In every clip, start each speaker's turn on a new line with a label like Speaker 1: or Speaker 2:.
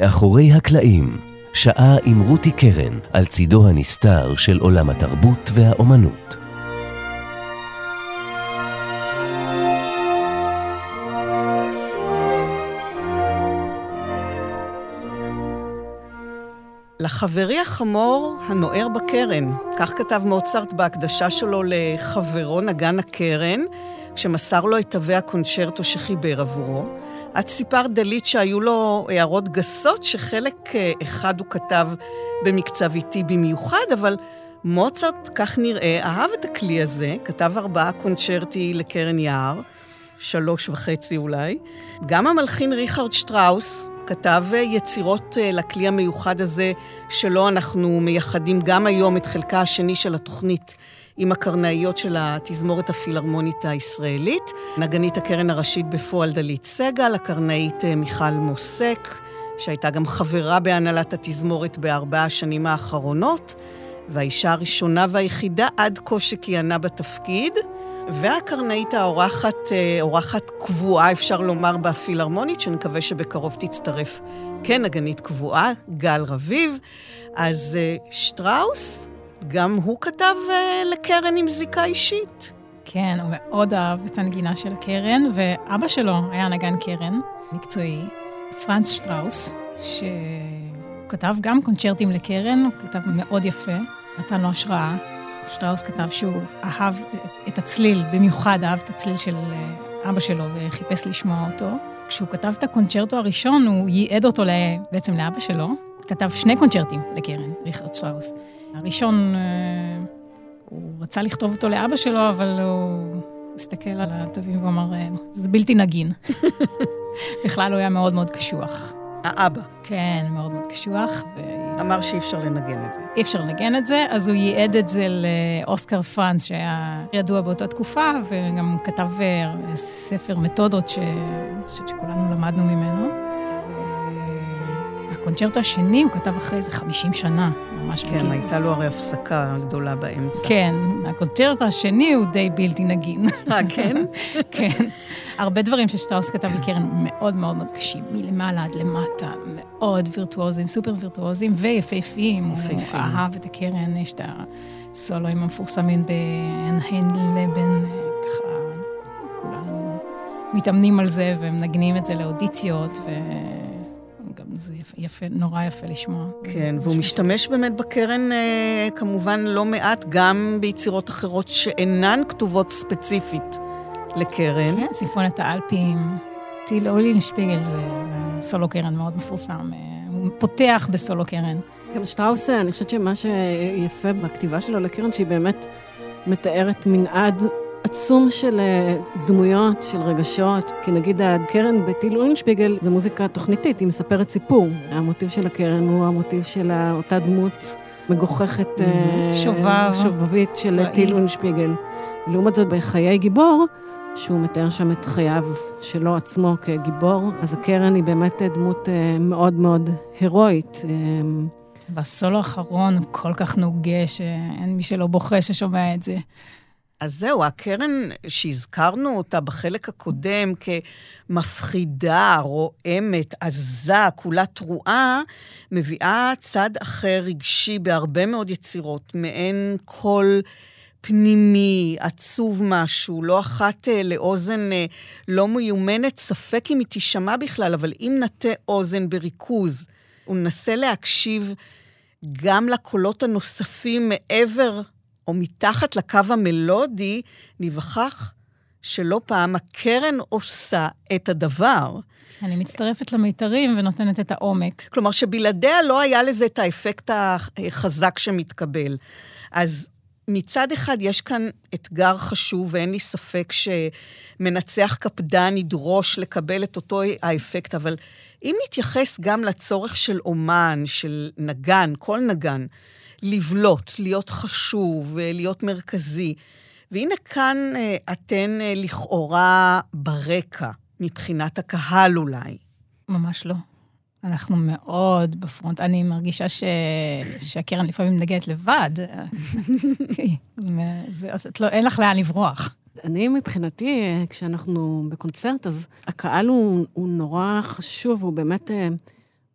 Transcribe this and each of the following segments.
Speaker 1: מאחורי הקלעים, שעה עם רותי קרן על צידו הנסתר של עולם התרבות והאומנות.
Speaker 2: לחברי החמור הנוער בקרן, כך כתב מוצרט בהקדשה שלו לחברו נגן הקרן, כשמסר לו את תווי הקונצ'רטו שחיבר עבורו. את סיפרת, דלית, שהיו לו הערות גסות, שחלק אה, אחד הוא כתב במקצב איטי במיוחד, אבל מוצרט, כך נראה, אהב את הכלי הזה, כתב ארבעה קונצ'רטי לקרן יער, שלוש וחצי אולי. גם המלחין ריכרד שטראוס כתב אה, יצירות אה, לכלי המיוחד הזה, שלו אנחנו מייחדים גם היום את חלקה השני של התוכנית. עם הקרנאיות של התזמורת הפילהרמונית הישראלית, נגנית הקרן הראשית בפועל דלית סגל, הקרנאית אה, מיכל מוסק, שהייתה גם חברה בהנהלת התזמורת בארבע השנים האחרונות, והאישה הראשונה והיחידה עד כה שכיהנה בתפקיד. והקרנאית האורחת, אה, אורחת קבועה, אפשר לומר, בפילהרמונית, שנקווה שבקרוב תצטרף כנגנית קבועה, גל רביב. אז אה, שטראוס, גם הוא כתב uh, לקרן עם זיקה אישית.
Speaker 3: כן, הוא מאוד אהב את הנגינה של הקרן, ואבא שלו היה נגן קרן, מקצועי, פרנץ שטראוס, שכתב גם קונצ'רטים לקרן, הוא כתב מאוד יפה, נתן לו השראה. שטראוס כתב שהוא אהב את הצליל, במיוחד אהב את הצליל של אה, אבא שלו וחיפש לשמוע אותו. כשהוא כתב את הקונצ'רטו הראשון, הוא ייעד אותו בעצם לאבא שלו, כתב שני קונצ'רטים לקרן, ריכרד שטראוס. הראשון, אה, הוא רצה לכתוב אותו לאבא שלו, אבל הוא הסתכל על התווים ואמר, אה, זה בלתי נגין. בכלל הוא היה מאוד מאוד קשוח.
Speaker 2: האבא.
Speaker 3: כן, מאוד מאוד קשוח. ו...
Speaker 2: אמר שאי אפשר לנגן את זה.
Speaker 3: אי אפשר לנגן את זה, אז הוא ייעד את זה לאוסקר פרנס, שהיה ידוע באותה תקופה, וגם כתב אה, ספר מתודות ש... שכולנו למדנו ממנו. הקונצ'רטו השני הוא כתב אחרי איזה 50 שנה, ממש
Speaker 2: כן, בגיל. הייתה לו הרי הפסקה גדולה באמצע.
Speaker 3: כן, הקונצ'רטו השני הוא די בלתי נגין.
Speaker 2: אה, כן?
Speaker 3: כן. הרבה דברים ששטראוס כתב לקרן מאוד מאוד מאוד קשים, מלמעלה עד למטה, מאוד וירטואוזים, סופר וירטואוזים ויפהפיים. יפהפיים. הוא אהב את הקרן, יש את הסולואים המפורסמים באנהן לבן, ככה כולנו מתאמנים על זה ומנגנים את זה לאודיציות, ו... זה יפה, יפה, נורא יפה לשמוע.
Speaker 2: כן, והוא משתמש באמת בקרן אה, כמובן לא מעט, גם ביצירות אחרות שאינן כתובות ספציפית לקרן.
Speaker 3: כן, סימפוניית האלפים. טיל אולין שפיגל זה, זה סולו קרן מאוד מפורסם. אה, הוא פותח בסולו קרן.
Speaker 4: גם שטראוס, אני חושבת שמה שיפה בכתיבה שלו לקרן, שהיא באמת מתארת מנעד עצום של אה, דמויות, של רגשות, כי נגיד הקרן בטיל אוינשפיגל זה מוזיקה תוכניתית, היא מספרת סיפור. המוטיב של הקרן הוא המוטיב של אותה דמות מגוחכת,
Speaker 3: אה, שובב,
Speaker 4: שובבית של טיל אוינשפיגל. לעומת זאת, בחיי גיבור, שהוא מתאר שם את חייו שלו עצמו כגיבור, אז הקרן היא באמת דמות אה, מאוד מאוד הירואית.
Speaker 3: בסולו האחרון כל כך נוגה שאין מי שלא בוכה ששומע את זה.
Speaker 2: אז זהו, הקרן שהזכרנו אותה בחלק הקודם כמפחידה, רועמת, עזה, כולה תרועה, מביאה צד אחר רגשי בהרבה מאוד יצירות, מעין קול פנימי, עצוב משהו, לא אחת אה, לאוזן אה, לא מיומנת, ספק אם היא תישמע בכלל, אבל אם נטה אוזן בריכוז וננסה להקשיב גם לקולות הנוספים מעבר או מתחת לקו המלודי, ניווכח שלא פעם הקרן עושה את הדבר.
Speaker 3: אני מצטרפת למיתרים ונותנת את העומק.
Speaker 2: כלומר, שבלעדיה לא היה לזה את האפקט החזק שמתקבל. אז מצד אחד יש כאן אתגר חשוב, ואין לי ספק שמנצח קפדן ידרוש לקבל את אותו האפקט, אבל אם נתייחס גם לצורך של אומן, של נגן, כל נגן, לבלוט, להיות חשוב, להיות מרכזי, והנה כאן אה, אתן אה, לכאורה ברקע, מבחינת הקהל אולי.
Speaker 3: ממש לא. אנחנו מאוד בפרונט. אני מרגישה ש... שהקרן לפעמים נגנת לבד. זה, את לא, אין לך לאן לברוח.
Speaker 4: אני מבחינתי, כשאנחנו בקונצרט, אז הקהל הוא, הוא נורא חשוב, הוא באמת אה,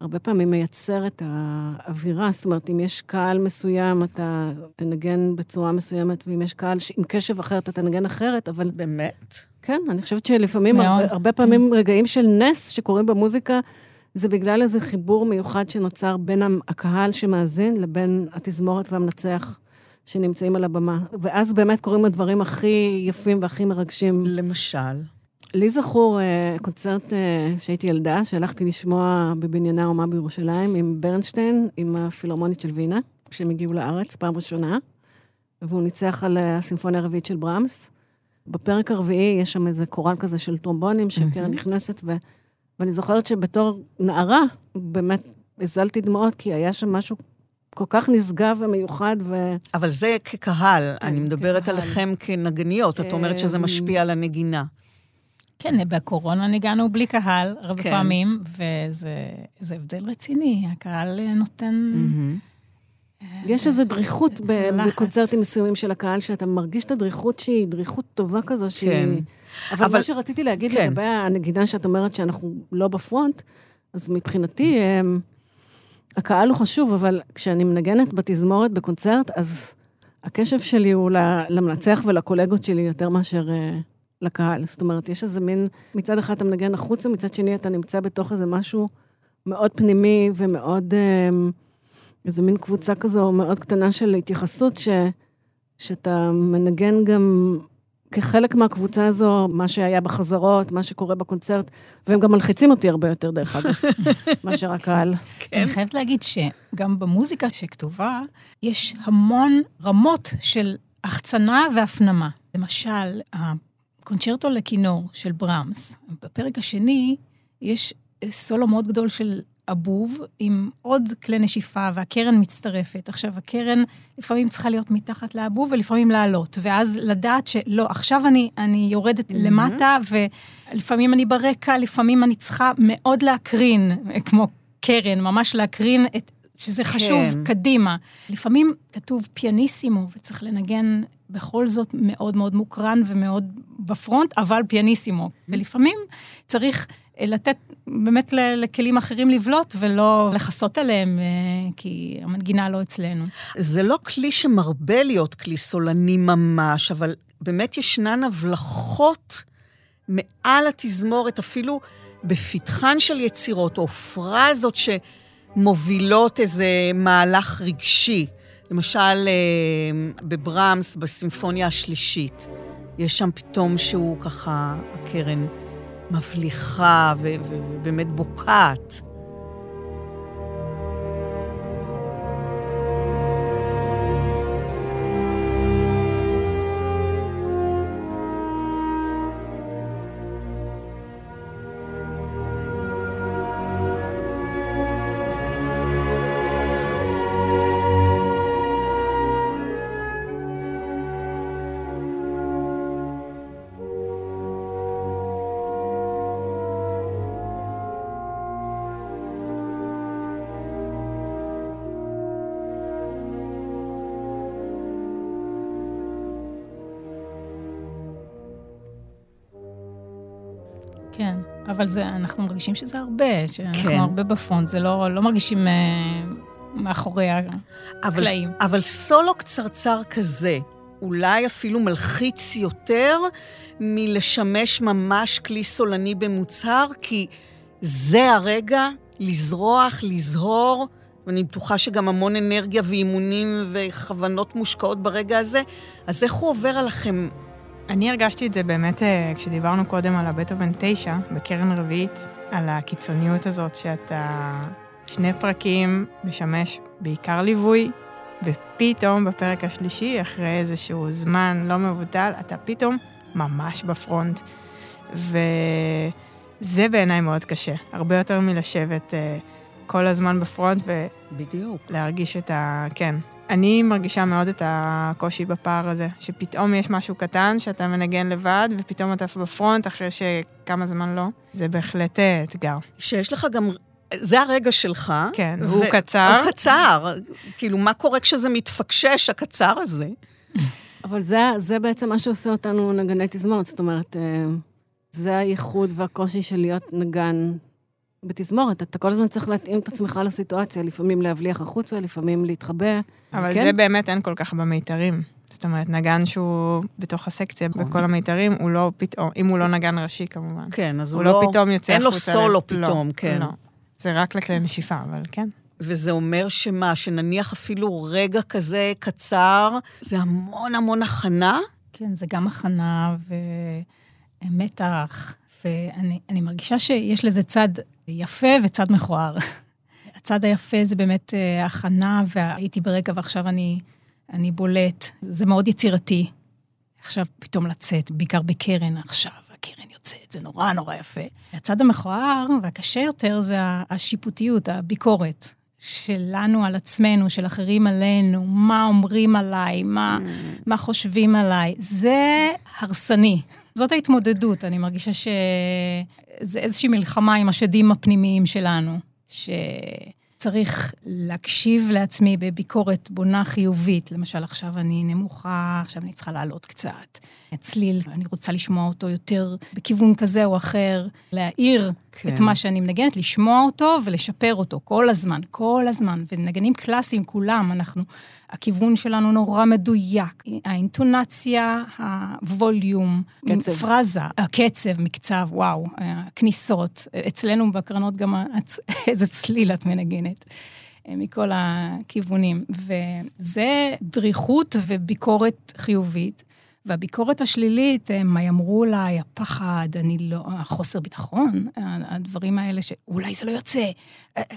Speaker 4: הרבה פעמים מייצר את האווירה. זאת אומרת, אם יש קהל מסוים, אתה תנגן בצורה מסוימת, ואם יש קהל עם קשב אחר, אתה תנגן אחרת, אבל...
Speaker 2: באמת?
Speaker 4: כן, אני חושבת שלפעמים, הרבה, הרבה פעמים רגעים של נס שקורים במוזיקה, זה בגלל איזה חיבור מיוחד שנוצר בין הקהל שמאזין לבין התזמורת והמנצח שנמצאים על הבמה. ואז באמת קורים הדברים הכי יפים והכי מרגשים.
Speaker 2: למשל?
Speaker 4: לי זכור אה, קונצרט אה, שהייתי ילדה, שהלכתי לשמוע בבנייני האומה בירושלים עם ברנשטיין, עם הפילהרמונית של וינה, כשהם הגיעו לארץ, פעם ראשונה, והוא ניצח על אה, הסימפוניה הרביעית של ברמס. בפרק הרביעי יש שם איזה קורל כזה של טרומבונים, שקרן נכנסת, ו... ואני זוכרת שבתור נערה, באמת הזלתי דמעות, כי היה שם משהו כל כך נשגב ומיוחד ו...
Speaker 2: אבל זה כקהל, כן, אני מדברת כקהל. עליכם כנגניות, את אומרת שזה אמ, משפיע על הנגינה.
Speaker 3: כן, בקורונה ניגענו בלי קהל הרבה כן. פעמים, וזה הבדל רציני, הקהל נותן... Mm-hmm.
Speaker 4: יש איזו דריכות בקונצרטים מסוימים של הקהל, שאתה מרגיש את הדריכות שהיא דריכות טובה כזו, שהיא... כן. אבל, אבל מה שרציתי להגיד כן. לגבי הנגינה שאת אומרת שאנחנו לא בפרונט, אז מבחינתי, אמ, הקהל הוא חשוב, אבל כשאני מנגנת בתזמורת בקונצרט, אז הקשב שלי הוא למנצח ולקולגות שלי יותר מאשר אה, לקהל. זאת אומרת, יש איזה מין, מצד אחד אתה מנגן החוצה, מצד שני אתה נמצא בתוך איזה משהו מאוד פנימי ומאוד... אמ, איזה מין קבוצה כזו מאוד קטנה של התייחסות, ש, שאתה מנגן גם כחלק מהקבוצה הזו, מה שהיה בחזרות, מה שקורה בקונצרט, והם גם מלחיצים אותי הרבה יותר, דרך אגב, מאשר הקהל.
Speaker 3: כן. אני חייבת להגיד שגם במוזיקה שכתובה, יש המון רמות של החצנה והפנמה. למשל, הקונצ'רטו לכינור של ברמס, בפרק השני יש סולו מאוד גדול של הבוב עם עוד כלי נשיפה, והקרן מצטרפת. עכשיו, הקרן לפעמים צריכה להיות מתחת לאבוב ולפעמים לעלות, ואז לדעת שלא, עכשיו אני, אני יורדת mm-hmm. למטה, ולפעמים אני ברקע, לפעמים אני צריכה מאוד להקרין, כמו קרן, ממש להקרין את... שזה חשוב כן. קדימה. לפעמים כתוב פיאניסימו, וצריך לנגן בכל זאת מאוד מאוד מוקרן ומאוד בפרונט, אבל פיאניסימו. ולפעמים צריך לתת באמת לכלים אחרים לבלוט ולא לכסות עליהם, אה, כי המנגינה לא אצלנו.
Speaker 2: זה לא כלי שמרבה להיות כלי סולני ממש, אבל באמת ישנן הבלחות מעל התזמורת, אפילו בפתחן של יצירות, או פרזות שמובילות איזה מהלך רגשי. למשל, אה, בברמס, בסימפוניה השלישית, יש שם פתאום שהוא ככה, הקרן מבליחה ובאמת בוקעת.
Speaker 3: אבל זה, אנחנו מרגישים שזה הרבה, שאנחנו כן. הרבה בפונט, זה לא, לא מרגישים אה, מאחורי הקלעים.
Speaker 2: אבל, אבל סולו קצרצר כזה, אולי אפילו מלחיץ יותר מלשמש ממש כלי סולני במוצהר, כי זה הרגע לזרוח, לזהור, ואני בטוחה שגם המון אנרגיה ואימונים וכוונות מושקעות ברגע הזה. אז איך הוא עובר עליכם
Speaker 5: אני הרגשתי את זה באמת אה, כשדיברנו קודם על הבטהובן 9, בקרן רביעית, על הקיצוניות הזאת שאתה שני פרקים משמש בעיקר ליווי, ופתאום בפרק השלישי, אחרי איזשהו זמן לא מבוטל, אתה פתאום ממש בפרונט. וזה בעיניי מאוד קשה, הרבה יותר מלשבת uh, כל הזמן בפרונט ו...
Speaker 2: בדיוק.
Speaker 5: להרגיש את ה... כן. אני מרגישה מאוד את הקושי בפער הזה, שפתאום יש משהו קטן שאתה מנגן לבד, ופתאום אתה בפרונט אחרי שכמה זמן לא. זה בהחלט אה, אתגר.
Speaker 2: שיש לך גם זה הרגע שלך.
Speaker 5: כן, והוא קצר.
Speaker 2: הוא קצר. כאילו, מה קורה כשזה מתפקשש, הקצר הזה?
Speaker 4: אבל זה, זה בעצם מה שעושה אותנו נגני תזמורת. זאת אומרת, אה, זה הייחוד והקושי של להיות נגן בתזמורת. אתה כל הזמן צריך להתאים את עצמך לסיטואציה, לפעמים להבליח החוצה, לפעמים להתחבא.
Speaker 5: אבל
Speaker 4: כן?
Speaker 5: זה באמת אין כל כך במיתרים. זאת אומרת, נגן שהוא בתוך הסקציה,
Speaker 2: נכון.
Speaker 5: בכל המיתרים, הוא לא פתאום, אם הוא לא נגן ראשי כמובן.
Speaker 2: כן, אז
Speaker 5: הוא
Speaker 2: הוא
Speaker 5: לא פתאום יוצא
Speaker 2: אין לו
Speaker 5: החוצה
Speaker 2: סולו
Speaker 5: ל-
Speaker 2: פתאום,
Speaker 5: לא,
Speaker 2: כן.
Speaker 5: לא. זה רק לכלי נשיפה, אבל כן.
Speaker 2: וזה אומר שמה, שנניח אפילו רגע כזה קצר, זה המון המון הכנה?
Speaker 3: כן, זה גם הכנה ומתח, ואני אני מרגישה שיש לזה צד יפה וצד מכוער. הצד היפה זה באמת אה, הכנה, והייתי ברגע ועכשיו אני, אני בולט. זה מאוד יצירתי. עכשיו פתאום לצאת, בעיקר בקרן עכשיו, הקרן יוצאת, זה נורא נורא יפה. הצד המכוער והקשה יותר זה השיפוטיות, הביקורת. שלנו על עצמנו, של אחרים עלינו, מה אומרים עליי, מה, מה חושבים עליי. זה הרסני. זאת ההתמודדות, אני מרגישה שזה איזושהי מלחמה עם השדים הפנימיים שלנו, שצריך להקשיב לעצמי בביקורת בונה חיובית. למשל, עכשיו אני נמוכה, עכשיו אני צריכה לעלות קצת. צליל, אני רוצה לשמוע אותו יותר בכיוון כזה או אחר, להעיר
Speaker 2: כן.
Speaker 3: את מה שאני מנגנת, לשמוע אותו ולשפר אותו כל הזמן, כל הזמן. ונגנים קלאסיים כולם, אנחנו, הכיוון שלנו נורא מדויק. האינטונציה, הווליום,
Speaker 4: קצב.
Speaker 3: פרזה, הקצב, מקצב, וואו, הכניסות. אצלנו בקרנות גם הצ- איזה צליל את מנגנת. אה, מכל הכיוונים. וזה דריכות וביקורת חיובית. והביקורת השלילית, מה יאמרו עליי, הפחד, אני לא, החוסר ביטחון, הדברים האלה שאולי זה לא יוצא.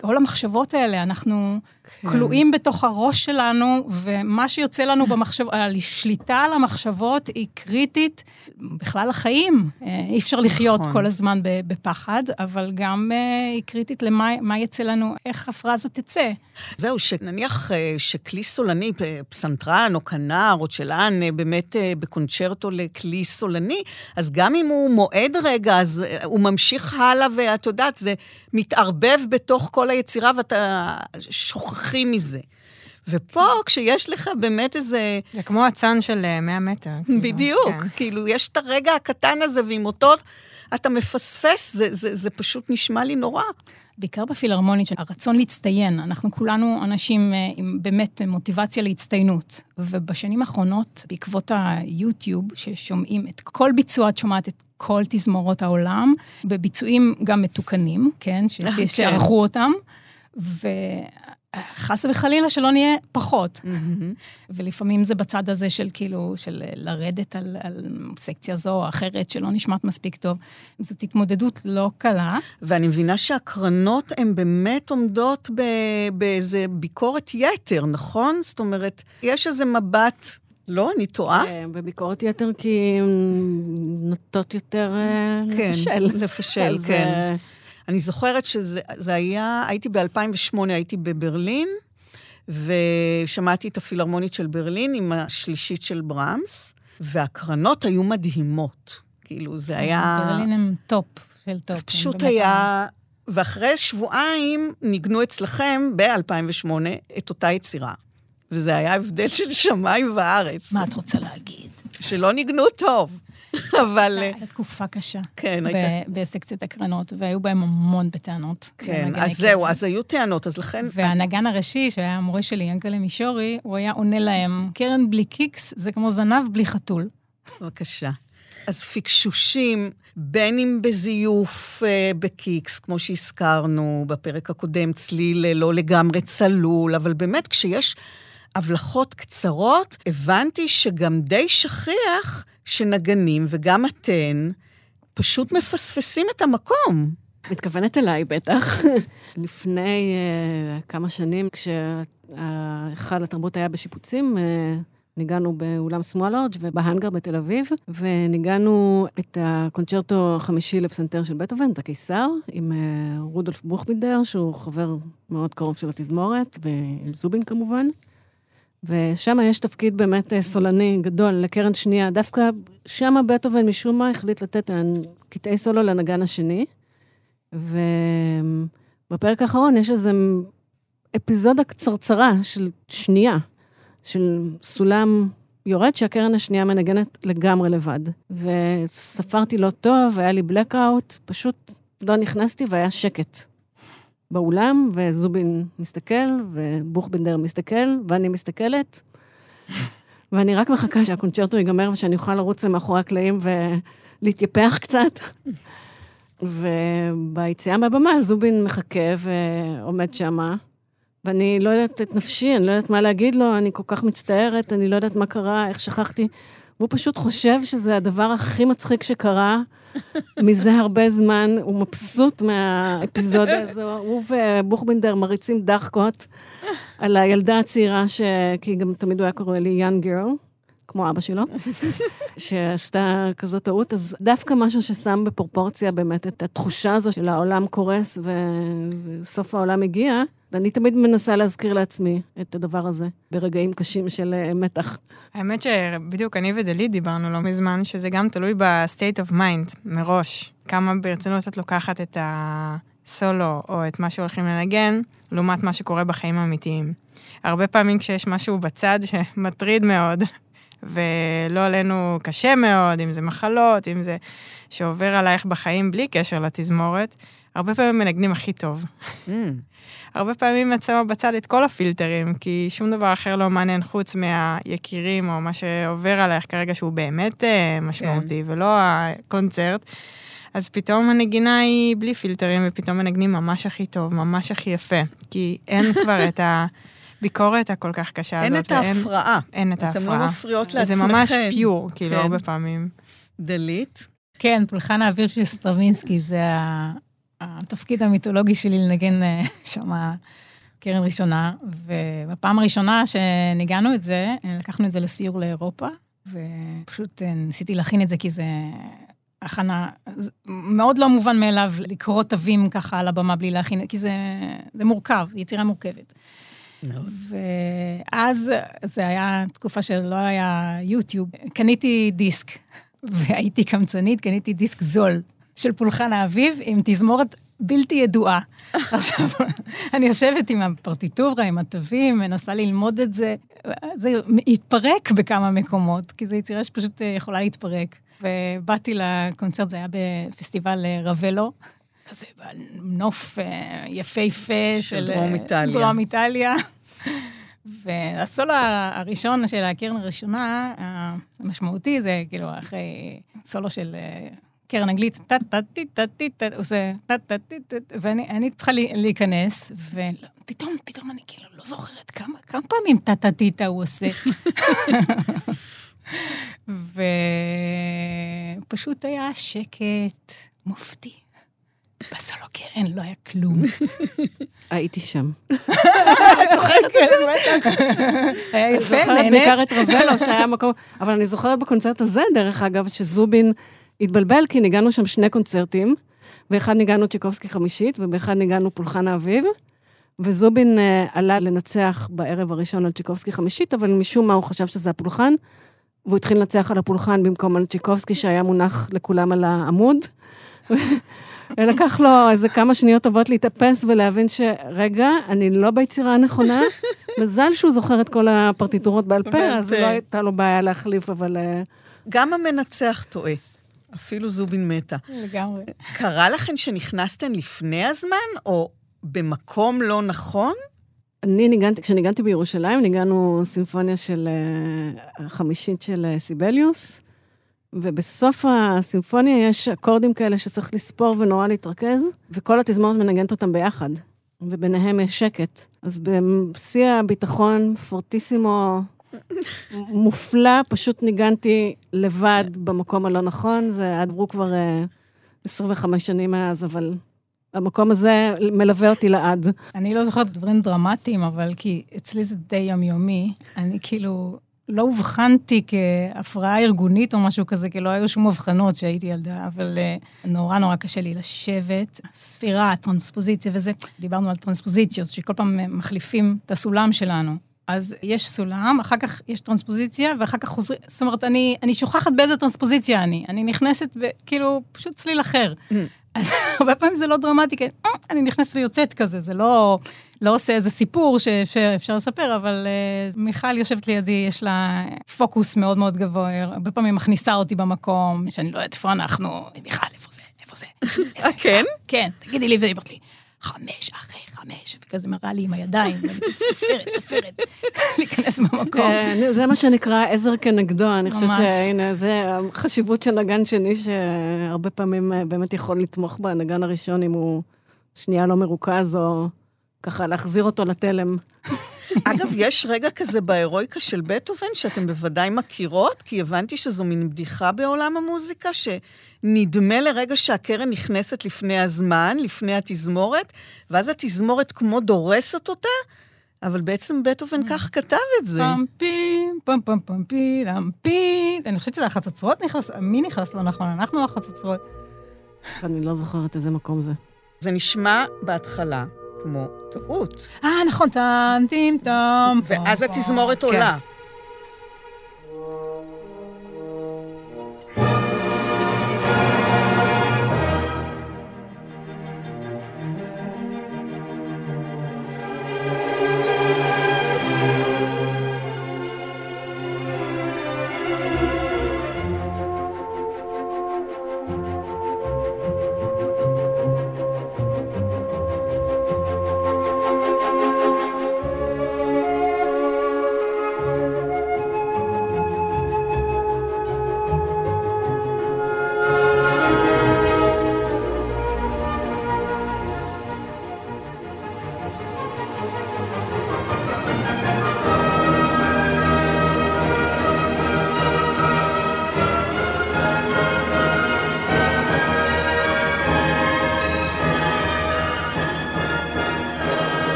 Speaker 3: כל המחשבות האלה, אנחנו
Speaker 2: כן.
Speaker 3: כלואים בתוך הראש שלנו, ומה שיוצא לנו במחשב, השליטה על המחשבות היא קריטית בכלל לחיים. אה, אי אפשר לחיות
Speaker 2: נכון.
Speaker 3: כל הזמן בפחד, אבל גם אה, היא קריטית למה מה יצא לנו, איך הפרזה תצא.
Speaker 2: זהו, שנניח אה, שכלי סולני, פסנתרן או כנר או צ'לן, באמת בקונצ'רטו לכלי סולני, אז גם אם הוא מועד רגע, אז אה, הוא ממשיך הלאה, ואת יודעת, זה מתערבב בתוך כל היצירה, ואתה שוכחים מזה. ופה, כשיש לך באמת איזה...
Speaker 5: זה כמו אצן של אה, 100 מטר. כאילו,
Speaker 2: בדיוק,
Speaker 5: כן.
Speaker 2: כאילו, יש את הרגע הקטן הזה, ועם אותו אתה מפספס, זה, זה, זה פשוט נשמע לי נורא.
Speaker 3: בעיקר בפילהרמונית, הרצון להצטיין. אנחנו כולנו אנשים אה, עם באמת מוטיבציה להצטיינות. ובשנים האחרונות, בעקבות היוטיוב, ששומעים את כל ביצוע, את שומעת את כל תזמורות העולם, בביצועים גם מתוקנים, כן?
Speaker 2: כן.
Speaker 3: שערכו אותם. וחס וחלילה שלא נהיה פחות. ולפעמים זה בצד הזה של כאילו, של לרדת על, על סקציה זו או אחרת שלא נשמעת מספיק טוב. זאת התמודדות לא קלה.
Speaker 2: ואני מבינה שהקרנות הן באמת עומדות ב, באיזה ביקורת יתר, נכון? זאת אומרת, יש איזה מבט... לא, אני טועה?
Speaker 4: אה, בביקורת יתר כי הן נוטות יותר אה,
Speaker 2: כן,
Speaker 4: לפשל.
Speaker 2: לפשל, כן. אני זוכרת שזה זה היה, הייתי ב-2008, הייתי בברלין, ושמעתי את הפילהרמונית של ברלין עם השלישית של ברמס, והקרנות היו מדהימות. כאילו, זה היה...
Speaker 3: ברלין הם top של top.
Speaker 2: זה
Speaker 3: הם
Speaker 2: פשוט היה... ואחרי שבועיים ניגנו אצלכם, ב-2008, את אותה יצירה. וזה היה הבדל של שמיים וארץ.
Speaker 3: מה את רוצה להגיד?
Speaker 2: שלא ניגנו טוב. אבל...
Speaker 3: הייתה תקופה קשה.
Speaker 2: כן, הייתה...
Speaker 3: בסקציית הקרנות, והיו בהם המון בטענות.
Speaker 2: כן, אז זהו. אז היו טענות, אז לכן...
Speaker 3: והנגן הראשי, שהיה המורה שלי, ינקלה מישורי, הוא היה עונה להם, קרן בלי קיקס זה כמו זנב בלי חתול.
Speaker 2: בבקשה. אז פיקשושים, בין אם בזיוף אה, בקיקס, כמו שהזכרנו בפרק הקודם, צליל אה, לא לגמרי צלול, אבל באמת, כשיש הבלחות קצרות, הבנתי שגם די שכיח שנגנים, וגם אתן, פשוט מפספסים את המקום.
Speaker 4: מתכוונת אליי בטח. לפני uh, כמה שנים, כשהיכל התרבות היה בשיפוצים, uh, ניגענו באולם סמואלורג' ובהאנגר בתל אביב, וניגענו את הקונצ'רטו החמישי לפסנתר של בטהובן, את הקיסר, עם uh, רודולף בוכבינדר, שהוא חבר מאוד קרוב של התזמורת, ועם זובין כמובן. ושם יש תפקיד באמת סולני גדול לקרן שנייה. דווקא שם בטהובן משום מה החליט לתת קטעי סולו לנגן השני. ובפרק האחרון יש איזו אפיזודה קצרצרה של שנייה, של סולם יורד שהקרן השנייה מנגנת לגמרי לבד. וספרתי לא טוב, היה לי blackout, פשוט לא נכנסתי והיה שקט. באולם, וזובין מסתכל, ובוכבינדר מסתכל, ואני מסתכלת, ואני רק מחכה שהקונצ'רטו ייגמר ושאני אוכל לרוץ למאחורי הקלעים ולהתייפח קצת. וביציאה מהבמה זובין מחכה ועומד שמה, ואני לא יודעת את נפשי, אני לא יודעת מה להגיד לו, אני כל כך מצטערת, אני לא יודעת מה קרה, איך שכחתי. והוא פשוט חושב שזה הדבר הכי מצחיק שקרה מזה הרבה זמן, הוא מבסוט מהאפיזודה הזו. הוא ובוכבינדר מריצים דחקות על הילדה הצעירה, ש... כי גם תמיד הוא היה קורא לי יאן גירל. כמו אבא שלו, שעשתה כזאת טעות, אז דווקא משהו ששם בפרופורציה באמת את התחושה הזו של העולם קורס וסוף העולם הגיע, אני תמיד מנסה להזכיר לעצמי את הדבר הזה, ברגעים קשים של אה, מתח.
Speaker 5: האמת שבדיוק אני ודלית דיברנו לא מזמן, שזה גם תלוי ב-state of mind, מראש. כמה ברצינות את לוקחת את הסולו או את מה שהולכים לנגן, לעומת מה שקורה בחיים האמיתיים. הרבה פעמים כשיש משהו בצד שמטריד מאוד, ולא עלינו קשה מאוד, אם זה מחלות, אם זה שעובר עלייך בחיים בלי קשר לתזמורת, הרבה פעמים מנגנים הכי טוב. Mm. הרבה פעמים את שמה בצד את כל הפילטרים, כי שום דבר אחר לא מעניין חוץ מהיקירים, או מה שעובר עלייך כרגע שהוא באמת uh, משמעותי, כן. ולא הקונצרט. אז פתאום הנגינה היא בלי פילטרים, ופתאום מנגנים ממש הכי טוב, ממש הכי יפה. כי אין כבר את הביקורת הכל כך קשה
Speaker 2: אין
Speaker 5: הזאת.
Speaker 2: אין את ההפרעה.
Speaker 5: אין את ההפרעה.
Speaker 2: אתם לא מפריעות לעצמכם.
Speaker 5: זה ממש פיור, כאילו, כן. הרבה פעמים.
Speaker 2: דלית?
Speaker 3: כן, פולחן האביב של סטרווינסקי זה התפקיד המיתולוגי שלי לנגן אה, שם קרן ראשונה, ובפעם הראשונה שניגנו את זה, לקחנו את זה לסיור לאירופה, ופשוט אה, ניסיתי להכין את זה כי זה הכנה, מאוד לא מובן מאליו לקרוא תווים ככה על הבמה בלי להכין, כי זה, זה מורכב, יצירה מורכבת. ואז, זה היה תקופה שלא היה יוטיוב, קניתי דיסק, והייתי קמצנית, קניתי דיסק זול של פולחן האביב עם תזמורת בלתי ידועה. עכשיו, אני יושבת עם הפרטיטורה, עם התווים, מנסה ללמוד את זה. זה התפרק בכמה מקומות, כי זו יצירה שפשוט אה, יכולה להתפרק. ובאתי לקונצרט, זה היה בפסטיבל אה, רבלו, כזה נוף אה, יפהפה של...
Speaker 2: דרום איטליה.
Speaker 3: דרום איטליה. והסולו הראשון של הקרן הראשונה, המשמעותי, זה כאילו אחרי סולו של קרן אנגלית, טה-טה-טי-טה-טי-טה, הוא עושה טה-טה-טי-טה, ואני צריכה להיכנס, ופתאום, פתאום אני כאילו לא זוכרת כמה, כמה פעמים טה-טה-טי-טה הוא עושה. ופשוט היה שקט מופתי. בסולו קרן לא היה כלום.
Speaker 4: הייתי שם.
Speaker 3: את זוכרת את זה? היה יפה, נהנית.
Speaker 4: זוכרת בעיקר את רבלו, שהיה מקום... אבל אני זוכרת בקונצרט הזה, דרך אגב, שזובין התבלבל, כי ניגענו שם שני קונצרטים, באחד ניגענו צ'יקובסקי חמישית, ובאחד ניגענו פולחן האביב. וזובין uh, עלה לנצח בערב הראשון על צ'יקובסקי חמישית, אבל משום מה הוא חשב שזה הפולחן, והוא התחיל לנצח על הפולחן במקום על צ'יקובסקי, שהיה מונח לכולם על העמוד. ולקח לו איזה כמה שניות טובות להתאפס ולהבין שרגע, אני לא ביצירה הנכונה. מזל שהוא זוכר את כל הפרטיטורות בעל פה, אז לא הייתה לו בעיה להחליף, אבל... אה,
Speaker 2: גם המנצח טועה. אפילו זובין מתה.
Speaker 3: לגמרי.
Speaker 2: קרה לכם שנכנסתן לפני הזמן, או במקום לא נכון?
Speaker 4: אני ניגנתי, כשניגנתי בירושלים, ניגענו סימפוניה של uh, החמישית של uh, סיבליוס, ובסוף הסימפוניה יש אקורדים כאלה שצריך לספור ונורא להתרכז, וכל התזמורת מנגנת אותם ביחד, וביניהם יש שקט. אז בשיא הביטחון, פורטיסימו מופלא, פשוט ניגנתי לבד במקום הלא נכון, זה עברו כבר uh, 25 שנים מאז, אבל המקום הזה מלווה אותי לעד.
Speaker 3: אני לא זוכרת דברים דרמטיים, אבל כי אצלי זה די יומיומי. אני כאילו לא אובחנתי כהפרעה ארגונית או משהו כזה, כי לא היו שום אבחנות כשהייתי ילדה, אבל uh, נורא נורא קשה לי לשבת. ספירה, טרנספוזיציה וזה. דיברנו על טרנספוזיציות, שכל פעם מחליפים את הסולם שלנו. אז יש סולם, אחר כך יש טרנספוזיציה, ואחר כך חוזרים, זאת אומרת, אני, אני שוכחת באיזה טרנספוזיציה אני. אני נכנסת, כאילו, פשוט צליל אחר. Mm. אז הרבה פעמים זה לא דרמטי, כי אה, אני נכנסת ויוצאת כזה, זה לא, לא עושה איזה סיפור שאפשר לספר, אבל uh, מיכל יושבת לידי, יש לה פוקוס מאוד מאוד גבוה, הרבה פעמים מכניסה אותי במקום, שאני לא יודעת איפה אנחנו, מיכל, איפה זה, איפה זה?
Speaker 2: אה, כן?
Speaker 3: כן, תגידי לי, והיא אומרת לי, חמש אחרי חמש, וכזה מראה לי עם הידיים, ואני סופרת, סופרת, להיכנס במקום.
Speaker 4: כן, זה מה שנקרא עזר כנגדו, אני חושבת שהנה, זה החשיבות של נגן שני, שהרבה פעמים אה, באמת יכול לתמוך בנגן הראשון אם הוא שנייה לא מרוכז, או ככה להחזיר אותו לתלם.
Speaker 2: אגב, יש רגע כזה בהירואיקה של בטהובן, שאתם בוודאי מכירות, כי הבנתי שזו מין בדיחה בעולם המוזיקה, שנדמה לרגע שהקרן נכנסת לפני הזמן, לפני התזמורת, ואז התזמורת כמו דורסת אותה, אבל בעצם בטהובן. כך כתב את זה.
Speaker 3: פם פי, פם פם פם פי, לם פי. אני חושבת שזה החצוצרות נכנס, מי נכנס לא נכון? אנחנו החצוצרות.
Speaker 4: אני לא זוכרת איזה מקום זה.
Speaker 2: זה נשמע בהתחלה כמו טעות.
Speaker 3: אה, נכון, טם, טים, טם.
Speaker 2: ואז התזמורת עולה.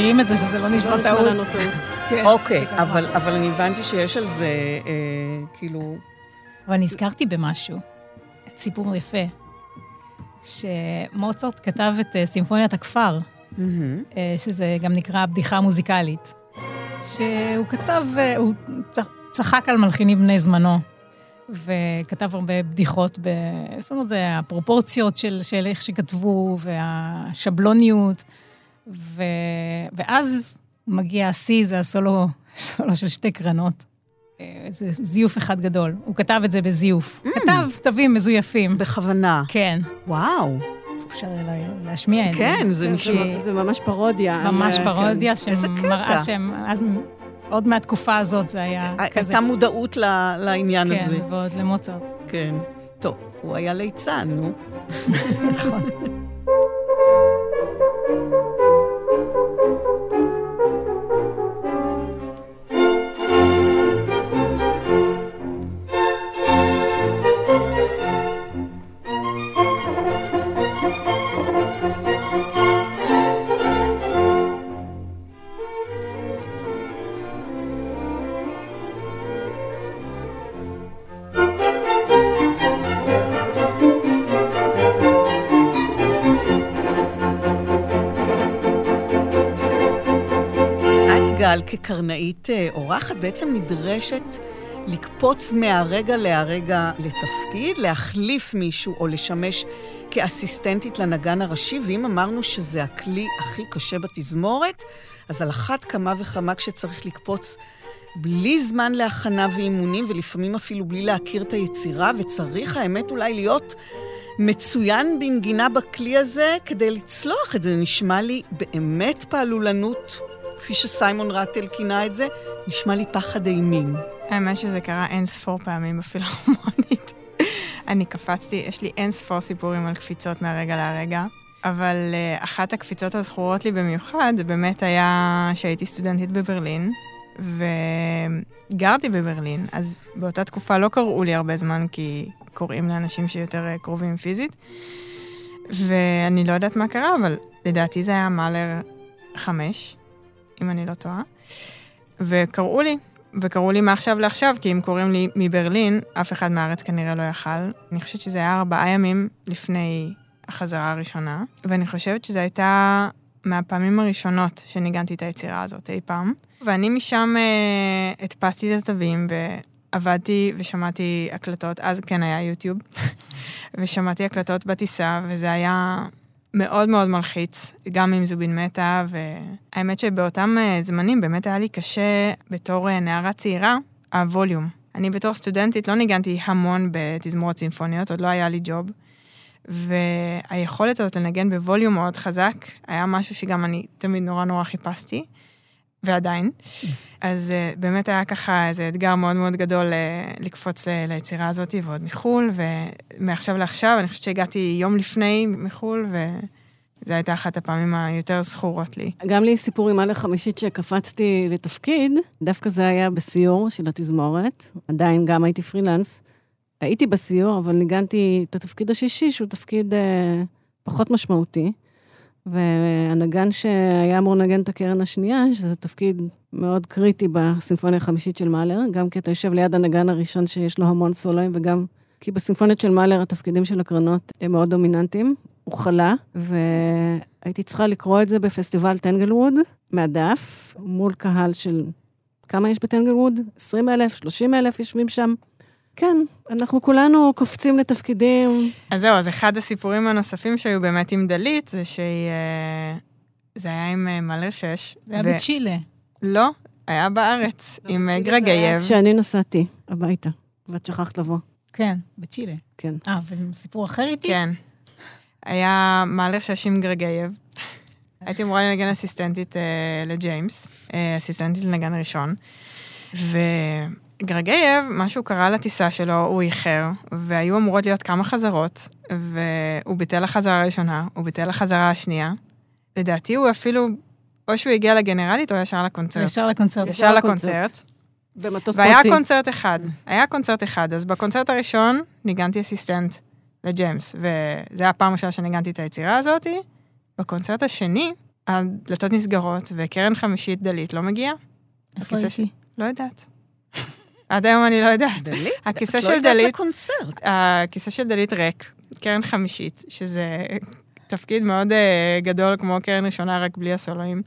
Speaker 3: מכירים את זה, שזה לא נשמע לא טעות.
Speaker 2: כן. אוקיי, אבל אני הבנתי שיש על זה, אה, כאילו...
Speaker 3: אבל נזכרתי במשהו, סיפור יפה, שמוצרט כתב את אה, סימפוניית הכפר, אה, שזה גם נקרא בדיחה מוזיקלית, שהוא כתב, הוא צחק על מלחינים בני זמנו. וכתב הרבה בדיחות, ב... זאת אומרת, הפרופורציות של, של איך שכתבו, והשבלוניות. ו... ואז מגיע השיא, זה הסולו סולו של שתי קרנות. אה, זה זיוף אחד גדול. הוא כתב את זה בזיוף. Mm. כתב תווים מזויפים.
Speaker 2: בכוונה.
Speaker 3: כן.
Speaker 2: וואו.
Speaker 3: אפשר להשמיע את
Speaker 2: כן, זה.
Speaker 4: כן, זה נשמע... זה ממש פרודיה.
Speaker 3: ממש אה, פרודיה, כן. שמראה שהם... אז עוד מהתקופה הזאת זה היה כזה.
Speaker 2: הייתה מודעות לעניין
Speaker 3: כן,
Speaker 2: הזה.
Speaker 3: כן, ועוד למוצרט.
Speaker 2: כן. טוב, הוא היה ליצן, נו.
Speaker 3: נכון.
Speaker 2: כקרנאית אה, אורחת בעצם נדרשת לקפוץ מהרגע להרגע לתפקיד, להחליף מישהו או לשמש כאסיסטנטית לנגן הראשי, ואם אמרנו שזה הכלי הכי קשה בתזמורת, אז על אחת כמה וכמה כשצריך לקפוץ בלי זמן להכנה ואימונים, ולפעמים אפילו בלי להכיר את היצירה, וצריך האמת אולי להיות מצוין בנגינה בכלי הזה כדי לצלוח את זה. נשמע לי באמת פעלולנות כפי שסיימון ראטל כינה את זה, נשמע לי פחד אימים.
Speaker 5: האמת שזה קרה אין ספור פעמים בפילהרמונית. אני קפצתי, יש לי אין ספור סיפורים על קפיצות מהרגע להרגע, אבל uh, אחת הקפיצות הזכורות לי במיוחד, זה באמת היה שהייתי סטודנטית בברלין, וגרתי בברלין, אז באותה תקופה לא קראו לי הרבה זמן, כי קוראים לאנשים שיותר אה, קרובים פיזית. ואני לא יודעת מה קרה, אבל לדעתי זה היה מאלר חמש, אם אני לא טועה. וקראו לי, וקראו לי מעכשיו לעכשיו, כי אם קוראים לי מברלין, אף אחד מהארץ כנראה לא יכל. אני חושבת שזה היה ארבעה ימים לפני החזרה הראשונה, ואני חושבת שזו הייתה מהפעמים הראשונות שניגנתי את היצירה הזאת אי פעם. ואני משם אה, הדפסתי את התווים ועבדתי ושמעתי הקלטות, אז כן היה יוטיוב, ושמעתי הקלטות בטיסה, וזה היה מאוד מאוד מלחיץ, גם עם זובין מתה, והאמת שבאותם אה, זמנים באמת היה לי קשה בתור אה, נערה צעירה, הווליום. אני בתור סטודנטית לא ניגנתי המון בתזמורות צימפוניות, עוד לא היה לי ג'וב. והיכולת הזאת לנגן בווליום מאוד חזק, היה משהו שגם אני תמיד נורא נורא חיפשתי, ועדיין. אז uh, באמת היה ככה איזה אתגר מאוד מאוד גדול uh, לקפוץ uh, ליצירה הזאת, ועוד מחו"ל, ומעכשיו לעכשיו, אני חושבת שהגעתי יום לפני מחו"ל, וזו הייתה אחת הפעמים היותר זכורות לי.
Speaker 4: גם לי סיפור עם א' חמישית שקפצתי לתפקיד, דווקא זה היה בסיור של התזמורת, עדיין גם הייתי פרילנס. הייתי בסיור, אבל ניגנתי את התפקיד השישי, שהוא תפקיד אה, פחות משמעותי. והנגן שהיה אמור לנגן את הקרן השנייה, שזה תפקיד מאוד קריטי בסימפוניה החמישית של מאלר, גם כי אתה יושב ליד הנגן הראשון שיש לו המון סולואים, וגם כי בסימפוניות של מאלר התפקידים של הקרנות הם מאוד דומיננטיים. הוא חלה, והייתי צריכה לקרוא את זה בפסטיבל טנגלווד, מהדף, מול קהל של... כמה יש בטנגלווד? 20 אלף, 30 אלף יושבים שם. כן, אנחנו כולנו קופצים לתפקידים.
Speaker 5: אז זהו, אז אחד הסיפורים הנוספים שהיו באמת עם דלית, זה שהיא... אה, זה היה עם אה, מלא שש.
Speaker 3: זה היה בצ'ילה.
Speaker 5: לא, היה בארץ, עם אה, גרגייב.
Speaker 4: כשאני נסעתי הביתה, ואת שכחת לבוא.
Speaker 3: כן, בצ'ילה.
Speaker 4: כן.
Speaker 3: אה, וסיפור אחר איתי?
Speaker 5: כן. היה מאלר שש עם גרגייב. הייתי אמורה לנגן אסיסטנטית לג'יימס, אסיסטנטית לנגן ראשון. ו... גרגייב, משהו קרה לטיסה שלו, הוא איחר, והיו אמורות להיות כמה חזרות, והוא ביטל לחזרה הראשונה, הוא ביטל לחזרה השנייה. לדעתי הוא אפילו, או שהוא הגיע לגנרלית או ישר לקונצרט.
Speaker 3: ישר לקונצרט.
Speaker 5: ישר לקונצרט.
Speaker 4: במטוס
Speaker 5: והיה
Speaker 4: פרטי.
Speaker 5: קונצרט אחד, היה קונצרט אחד, אז בקונצרט הראשון ניגנתי אסיסטנט לג'יימס, וזה היה הפעם ראשונה שניגנתי את היצירה הזאת. בקונצרט השני, הדלתות נסגרות, וקרן חמישית דלית לא מגיעה.
Speaker 3: איפה הייתי?
Speaker 5: לא יודעת. עד היום אני לא יודעת.
Speaker 2: דלית?
Speaker 5: הכיסא
Speaker 2: את
Speaker 5: של
Speaker 2: לא יודעת
Speaker 5: דלית-
Speaker 2: לקונצרט.
Speaker 5: הכיסא של דלית ריק, קרן חמישית, שזה תפקיד מאוד אה, גדול כמו קרן ראשונה, רק בלי הסולואים.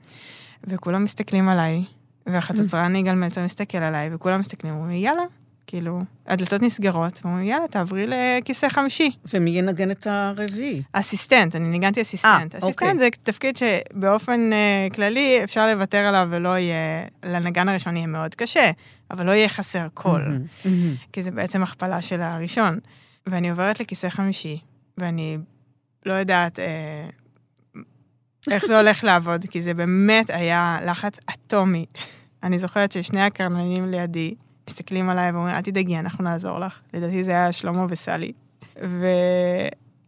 Speaker 5: וכולם מסתכלים עליי, והחצוצרן יגאל מלצר מסתכל עליי, וכולם מסתכלים, אומרים לי, יאללה, כאילו, הדלתות נסגרות, ואומרים, יאללה, תעברי לכיסא חמישי.
Speaker 2: ומי ינגן את הרביעי?
Speaker 5: אסיסטנט, אני ניגנתי אסיסטנט.
Speaker 2: אה,
Speaker 5: אסיסטנט
Speaker 2: אוקיי.
Speaker 5: זה תפקיד שבאופן אה, כללי אפשר לוותר עליו ולא יהיה, לנגן הראשון יהיה מאוד קשה, אבל לא יהיה חסר קול.
Speaker 2: מהמם, מהמם.
Speaker 5: כי זה בעצם הכפלה של הראשון. ואני עוברת לכיסא חמישי, ואני לא יודעת אה, איך זה הולך לעבוד, כי זה באמת היה לחץ אטומי. אני זוכרת ששני הקרננים לידי מסתכלים עליי ואומרים, אל תדאגי, אנחנו נעזור לך. לדעתי זה היה שלמה וסלי.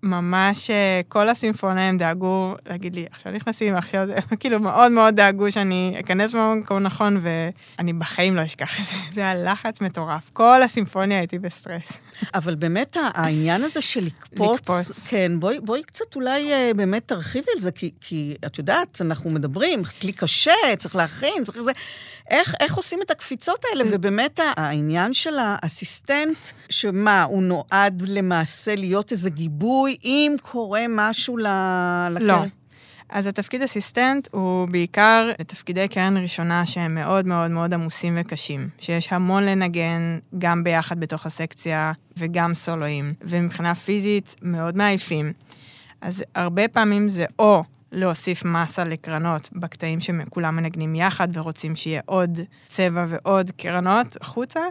Speaker 5: וממש אה, כל הסימפוניה הם דאגו להגיד לי, עכשיו נכנסים, עכשיו זה, כאילו מאוד מאוד דאגו שאני אכנס במקום נכון, ואני בחיים לא אשכח את זה. זה היה לחץ מטורף. כל הסימפוניה הייתי בסטרס.
Speaker 2: אבל באמת העניין הזה של לקפוץ,
Speaker 5: לקפוץ.
Speaker 2: כן, בואי, בואי קצת אולי אה, באמת תרחיבי על זה, כי, כי את יודעת, אנחנו מדברים, כלי קשה, צריך להכין, צריך זה. איך, איך עושים את הקפיצות האלה? ובאמת ה- העניין של האסיסטנט, שמה, הוא נועד למעשה להיות איזה גיבוי, אם קורה משהו ל... לקרן?
Speaker 5: לא. אז התפקיד אסיסטנט הוא בעיקר לתפקידי קרן ראשונה שהם מאוד מאוד מאוד עמוסים וקשים, שיש המון לנגן גם ביחד בתוך הסקציה וגם סולואים, ומבחינה פיזית מאוד מעייפים. אז הרבה פעמים זה או להוסיף מסה לקרנות בקטעים שכולם מנגנים יחד ורוצים שיהיה עוד צבע ועוד קרנות החוצה,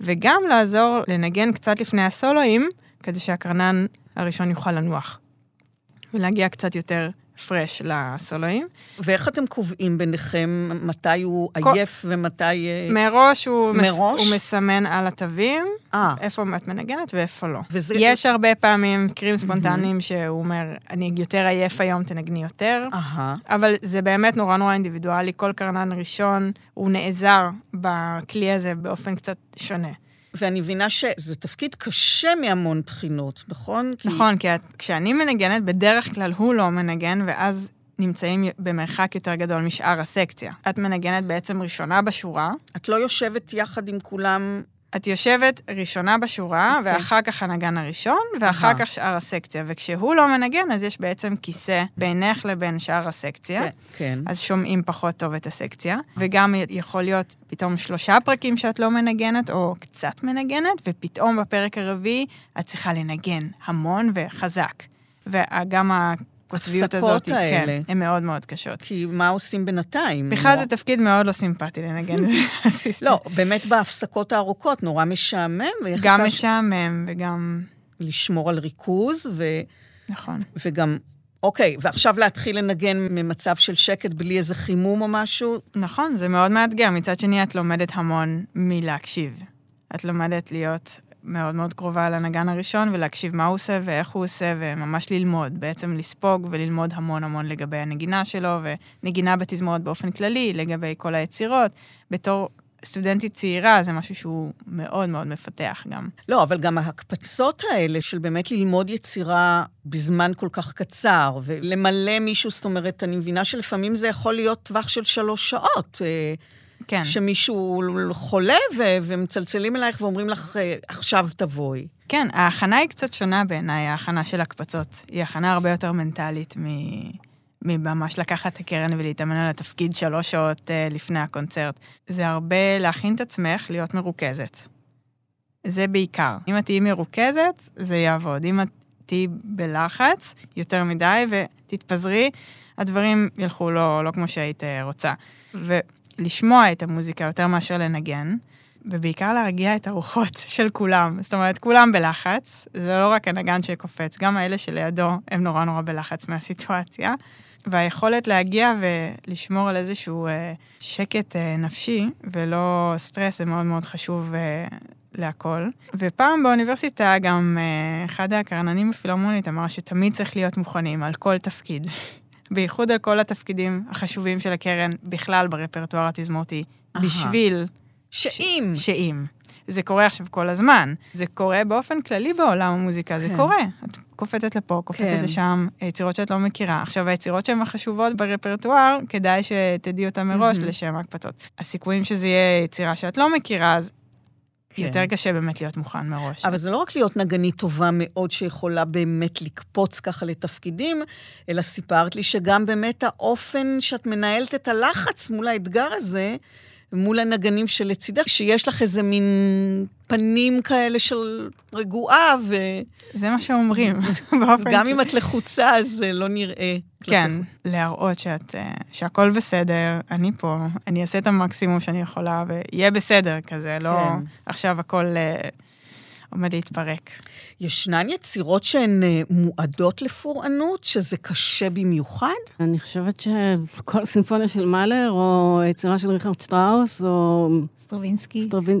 Speaker 5: וגם לעזור לנגן קצת לפני הסולואים, כדי שהקרנן הראשון יוכל לנוח. ולהגיע קצת יותר פרש לסולואים.
Speaker 2: ואיך אתם קובעים ביניכם מתי הוא
Speaker 5: כל-
Speaker 2: עייף ומתי... אה,
Speaker 5: מראש הוא, מס,
Speaker 2: מראש?
Speaker 5: הוא מסמן על התווים
Speaker 2: אה,
Speaker 5: איפה את מנגנת ואיפה לא.
Speaker 2: וזה...
Speaker 5: יש הרבה פעמים מקרים ספונטניים שהוא אומר, אני יותר עייף היום, תנגני יותר.
Speaker 2: אהה.
Speaker 5: אבל זה באמת נורא נורא אינדיבידואלי, כל קרנן ראשון, הוא נעזר בכלי הזה באופן קצת שונה.
Speaker 2: ואני מבינה שזה תפקיד קשה מהמון בחינות, נכון? כי-
Speaker 5: נכון, כי את- כשאני מנגנת, בדרך כלל הוא לא מנגן, ואז נמצאים במרחק יותר גדול משאר הסקציה. את מנגנת בעצם ראשונה בשורה,
Speaker 2: את לא יושבת יחד עם כולם...
Speaker 5: את יושבת ראשונה בשורה,
Speaker 2: אוקיי.
Speaker 5: ואחר כך הנגן הראשון, ואחר
Speaker 2: אהה.
Speaker 5: כך שאר הסקציה. וכשהוא לא מנגן, אז יש בעצם כיסא בינך לבין שאר הסקציה.
Speaker 2: כן, כן.
Speaker 5: אז שומעים פחות טוב את הסקציה, וגם יכול להיות פתאום שלושה פרקים שאת לא מנגנת, או קצת מנגנת, ופתאום בפרק הרביעי את צריכה לנגן המון וחזק. וגם הקוטביות הזאת,
Speaker 2: האלה.
Speaker 5: כן, הן מאוד מאוד קשות.
Speaker 2: כי מה עושים בינתיים?
Speaker 5: בכלל
Speaker 2: נורא-
Speaker 5: זה תפקיד מאוד לא סימפטי לנגן אסיסטנט.
Speaker 2: לא, באמת בהפסקות הארוכות נורא משעמם,
Speaker 5: גם משעמם וגם...
Speaker 2: לשמור על ריכוז, ו...
Speaker 5: נכון.
Speaker 2: וגם... אוקיי, ועכשיו להתחיל לנגן ממצב של שקט בלי איזה חימום או משהו,
Speaker 5: נכון, זה מאוד מאתגר. מצד שני, את לומדת המון מלהקשיב. את לומדת להיות מאוד מאוד קרובה לנגן הראשון ולהקשיב מה הוא עושה ואיך הוא עושה, וממש ללמוד, בעצם לספוג וללמוד המון המון לגבי הנגינה שלו, ונגינה בתזמורת באופן כללי, לגבי כל היצירות. בתור סטודנטית צעירה, זה משהו שהוא מאוד מאוד מפתח גם.
Speaker 2: לא, אבל גם ההקפצות האלה של באמת ללמוד יצירה בזמן כל כך קצר, ולמלא מישהו, זאת אומרת, אני מבינה שלפעמים זה יכול להיות טווח של שלוש שעות. אה,
Speaker 5: כן.
Speaker 2: שמישהו חולה ו- ומצלצלים אלייך ואומרים לך, אה, עכשיו תבואי.
Speaker 5: כן, ההכנה היא קצת שונה בעיניי, ההכנה של הקפצות. היא הכנה הרבה יותר מנטלית מ... מממש לקחת את הקרן ולהתאמן על התפקיד שלוש שעות uh, לפני הקונצרט. זה הרבה להכין את עצמך להיות מרוכזת. זה בעיקר. אם את תהיי מרוכזת, זה יעבוד. אם את תהיי בלחץ יותר מדי ותתפזרי, הדברים ילכו לא, לא כמו שהיית אה, רוצה. ולשמוע את המוזיקה יותר מאשר לנגן, ובעיקר להרגיע את הרוחות של כולם. זאת אומרת, כולם בלחץ, זה לא רק הנגן שקופץ, גם האלה שלידו הם נורא נורא בלחץ מהסיטואציה. והיכולת להגיע ולשמור על איזשהו אה, שקט אה, נפשי ולא סטרס זה מאוד מאוד חשוב אה, להכל. ופעם באוניברסיטה גם אחד הקרננים בפילהרמונית אמר שתמיד צריך להיות מוכנים על כל תפקיד. בייחוד על כל התפקידים החשובים של הקרן בכלל ברפרטואר התזמורתי. בשביל
Speaker 2: שאם.
Speaker 5: שאם. זה קורה עכשיו כל הזמן. זה קורה באופן כללי בעולם המוזיקה, זה
Speaker 2: כן.
Speaker 5: קורה. את קופצת לפה, קופצת
Speaker 2: כן.
Speaker 5: לשם, יצירות שאת לא מכירה. עכשיו, היצירות שהן החשובות ברפרטואר, כדאי שתדעי אותן מראש
Speaker 2: מהמם.
Speaker 5: לשם ההקפצות. הסיכויים שזה יהיה יצירה שאת לא מכירה, אז
Speaker 2: כן.
Speaker 5: יותר קשה באמת להיות מוכן מראש.
Speaker 2: אבל זה לא רק להיות נגנית טובה מאוד שיכולה באמת לקפוץ ככה לתפקידים, אלא סיפרת לי שגם באמת האופן שאת מנהלת את הלחץ מול האתגר הזה, מול הנגנים שלצידך, שיש לך איזה מין פנים כאלה של רגועה,
Speaker 5: זה מה שאומרים.
Speaker 2: וגם אם את לחוצה, אז זה לא נראה.
Speaker 5: כן, להראות שאת, אה, שהכל בסדר, אני פה, אני אעשה את המקסימום שאני יכולה, ויהיה בסדר כזה, לא
Speaker 2: כן.
Speaker 5: עכשיו הכל אה, עומד להתפרק.
Speaker 2: ישנן יצירות שהן אה, מועדות לפורענות, שזה קשה במיוחד?
Speaker 4: אני חושבת שכל סימפוניה של מאלר, או יצירה של ריכרד שטראוס, או
Speaker 3: סטרווינסקי.
Speaker 4: סטרווין...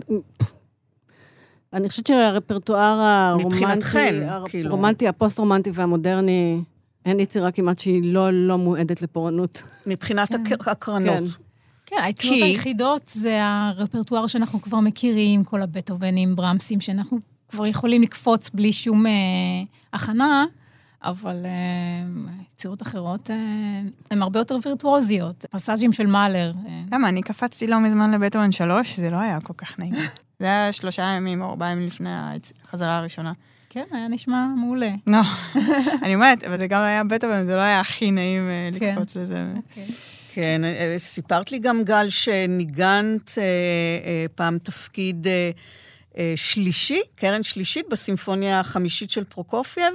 Speaker 4: אני חושבת שהרפרטואר הרומנטי,
Speaker 2: מבחינתכן, כאילו.
Speaker 4: הרומנטי, הפוסט-רומנטי והמודרני, אין יצירה כמעט שהיא לא, לא מועדת לפורענות.
Speaker 2: מבחינת
Speaker 3: כן.
Speaker 2: הק- הקרנות.
Speaker 4: כן.
Speaker 3: כן, היצירות
Speaker 2: כי-
Speaker 3: היחידות זה הרפרטואר שאנחנו כבר מכירים, כל הבטהובנים, ברמסים, שאנחנו כבר יכולים לקפוץ בלי שום אה, הכנה, אבל אה, יצירות אחרות אה, הן הרבה יותר וירטואוזיות. פסאז'ים של מאלר. אה,
Speaker 5: למה? אני קפצתי לא מזמן לבטהובן 3, זה לא היה כל כך נעים. זה היה שלושה ימים או ארבעה ימים לפני החזרה הראשונה.
Speaker 3: כן, היה נשמע מעולה.
Speaker 5: לא, אני אומרת, אבל זה גם היה בטהובן, זה לא היה הכי נעים אה,
Speaker 3: כן.
Speaker 5: לקפוץ לזה.
Speaker 2: כן, אה, סיפרת לי גם, גל, שניגנת אה, אה, פעם תפקיד אה, שלישי, קרן שלישית בסימפוניה החמישית של פרוקופייב,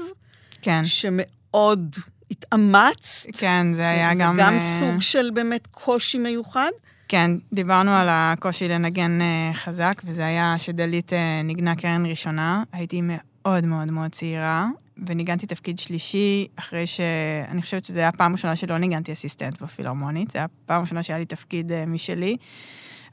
Speaker 5: כן,
Speaker 2: שמאוד התאמצת.
Speaker 5: כן, זה היה
Speaker 2: זה
Speaker 5: גם...
Speaker 2: גם
Speaker 5: אה,
Speaker 2: סוג של באמת קושי מיוחד.
Speaker 5: כן, דיברנו על הקושי לנגן אה, חזק, וזה היה שדלית אה, ניגנה קרן ראשונה. הייתי מאוד מאוד מאוד צעירה, וניגנתי תפקיד שלישי, אחרי ש... אני חושבת שזו הייתה הפעם הראשונה שלא ניגנתי אסיסטנט בפילהרמונית, זו הייתה הפעם הראשונה שהיה לי תפקיד משלי,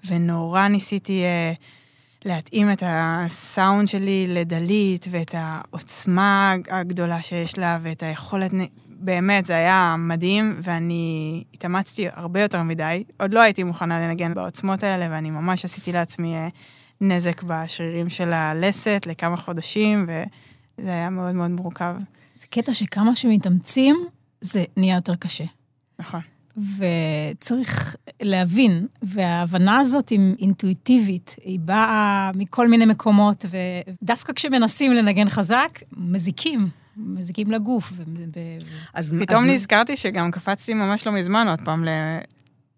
Speaker 5: ונורא ניסיתי uh, להתאים את הסאונד שלי לדלית, ואת העוצמה הגדולה שיש לה, ואת היכולת... באמת, זה היה מדהים, ואני התאמצתי הרבה יותר מדי. עוד לא הייתי מוכנה לנגן בעוצמות האלה, ואני ממש עשיתי לעצמי uh, נזק בשרירים של הלסת לכמה חודשים, וזה היה מאוד מאוד מורכב.
Speaker 3: זה קטע שכמה שמתאמצים, זה נהיה יותר קשה.
Speaker 5: נכון.
Speaker 3: וצריך להבין, וההבנה הזאת היא אינטואיטיבית, היא באה מכל מיני מקומות, ודווקא כשמנסים לנגן חזק, מזיקים. מזיקים לגוף. ו...
Speaker 5: אז פתאום אז... נזכרתי שגם קפצתי ממש לא מזמן עוד פעם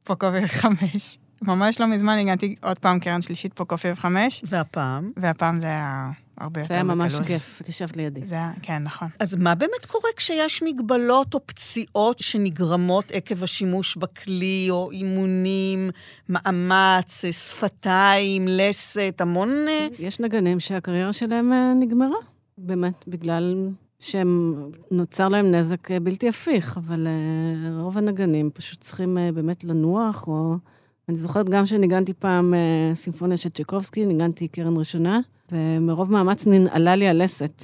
Speaker 5: לפרוקופייב 5. ממש לא מזמן הגעתי עוד פעם קרן שלישית פרוקופייב 5.
Speaker 2: והפעם?
Speaker 5: והפעם זה היה הרבה יותר
Speaker 4: בקלות. זה היה ממש כיף, את ישבת לידי.
Speaker 5: זה היה, כן, נכון.
Speaker 2: אז מה באמת קורה כשיש מגבלות או פציעות שנגרמות עקב השימוש בכלי, או אימונים, מאמץ, שפתיים, לסת, המון... אה?
Speaker 4: יש נגנים שהקריירה שלהם אה, נגמרה, באמת, בגלל שהם, נוצר להם נזק אה, בלתי הפיך, אבל רוב הנגנים פשוט צריכים באמת לנוח, או... אני זוכרת גם שניגנתי פעם אה, סימפוניה של צ'קובסקי, ניגנתי קרן ראשונה, ומרוב מאמץ ננעלה לי הלסת.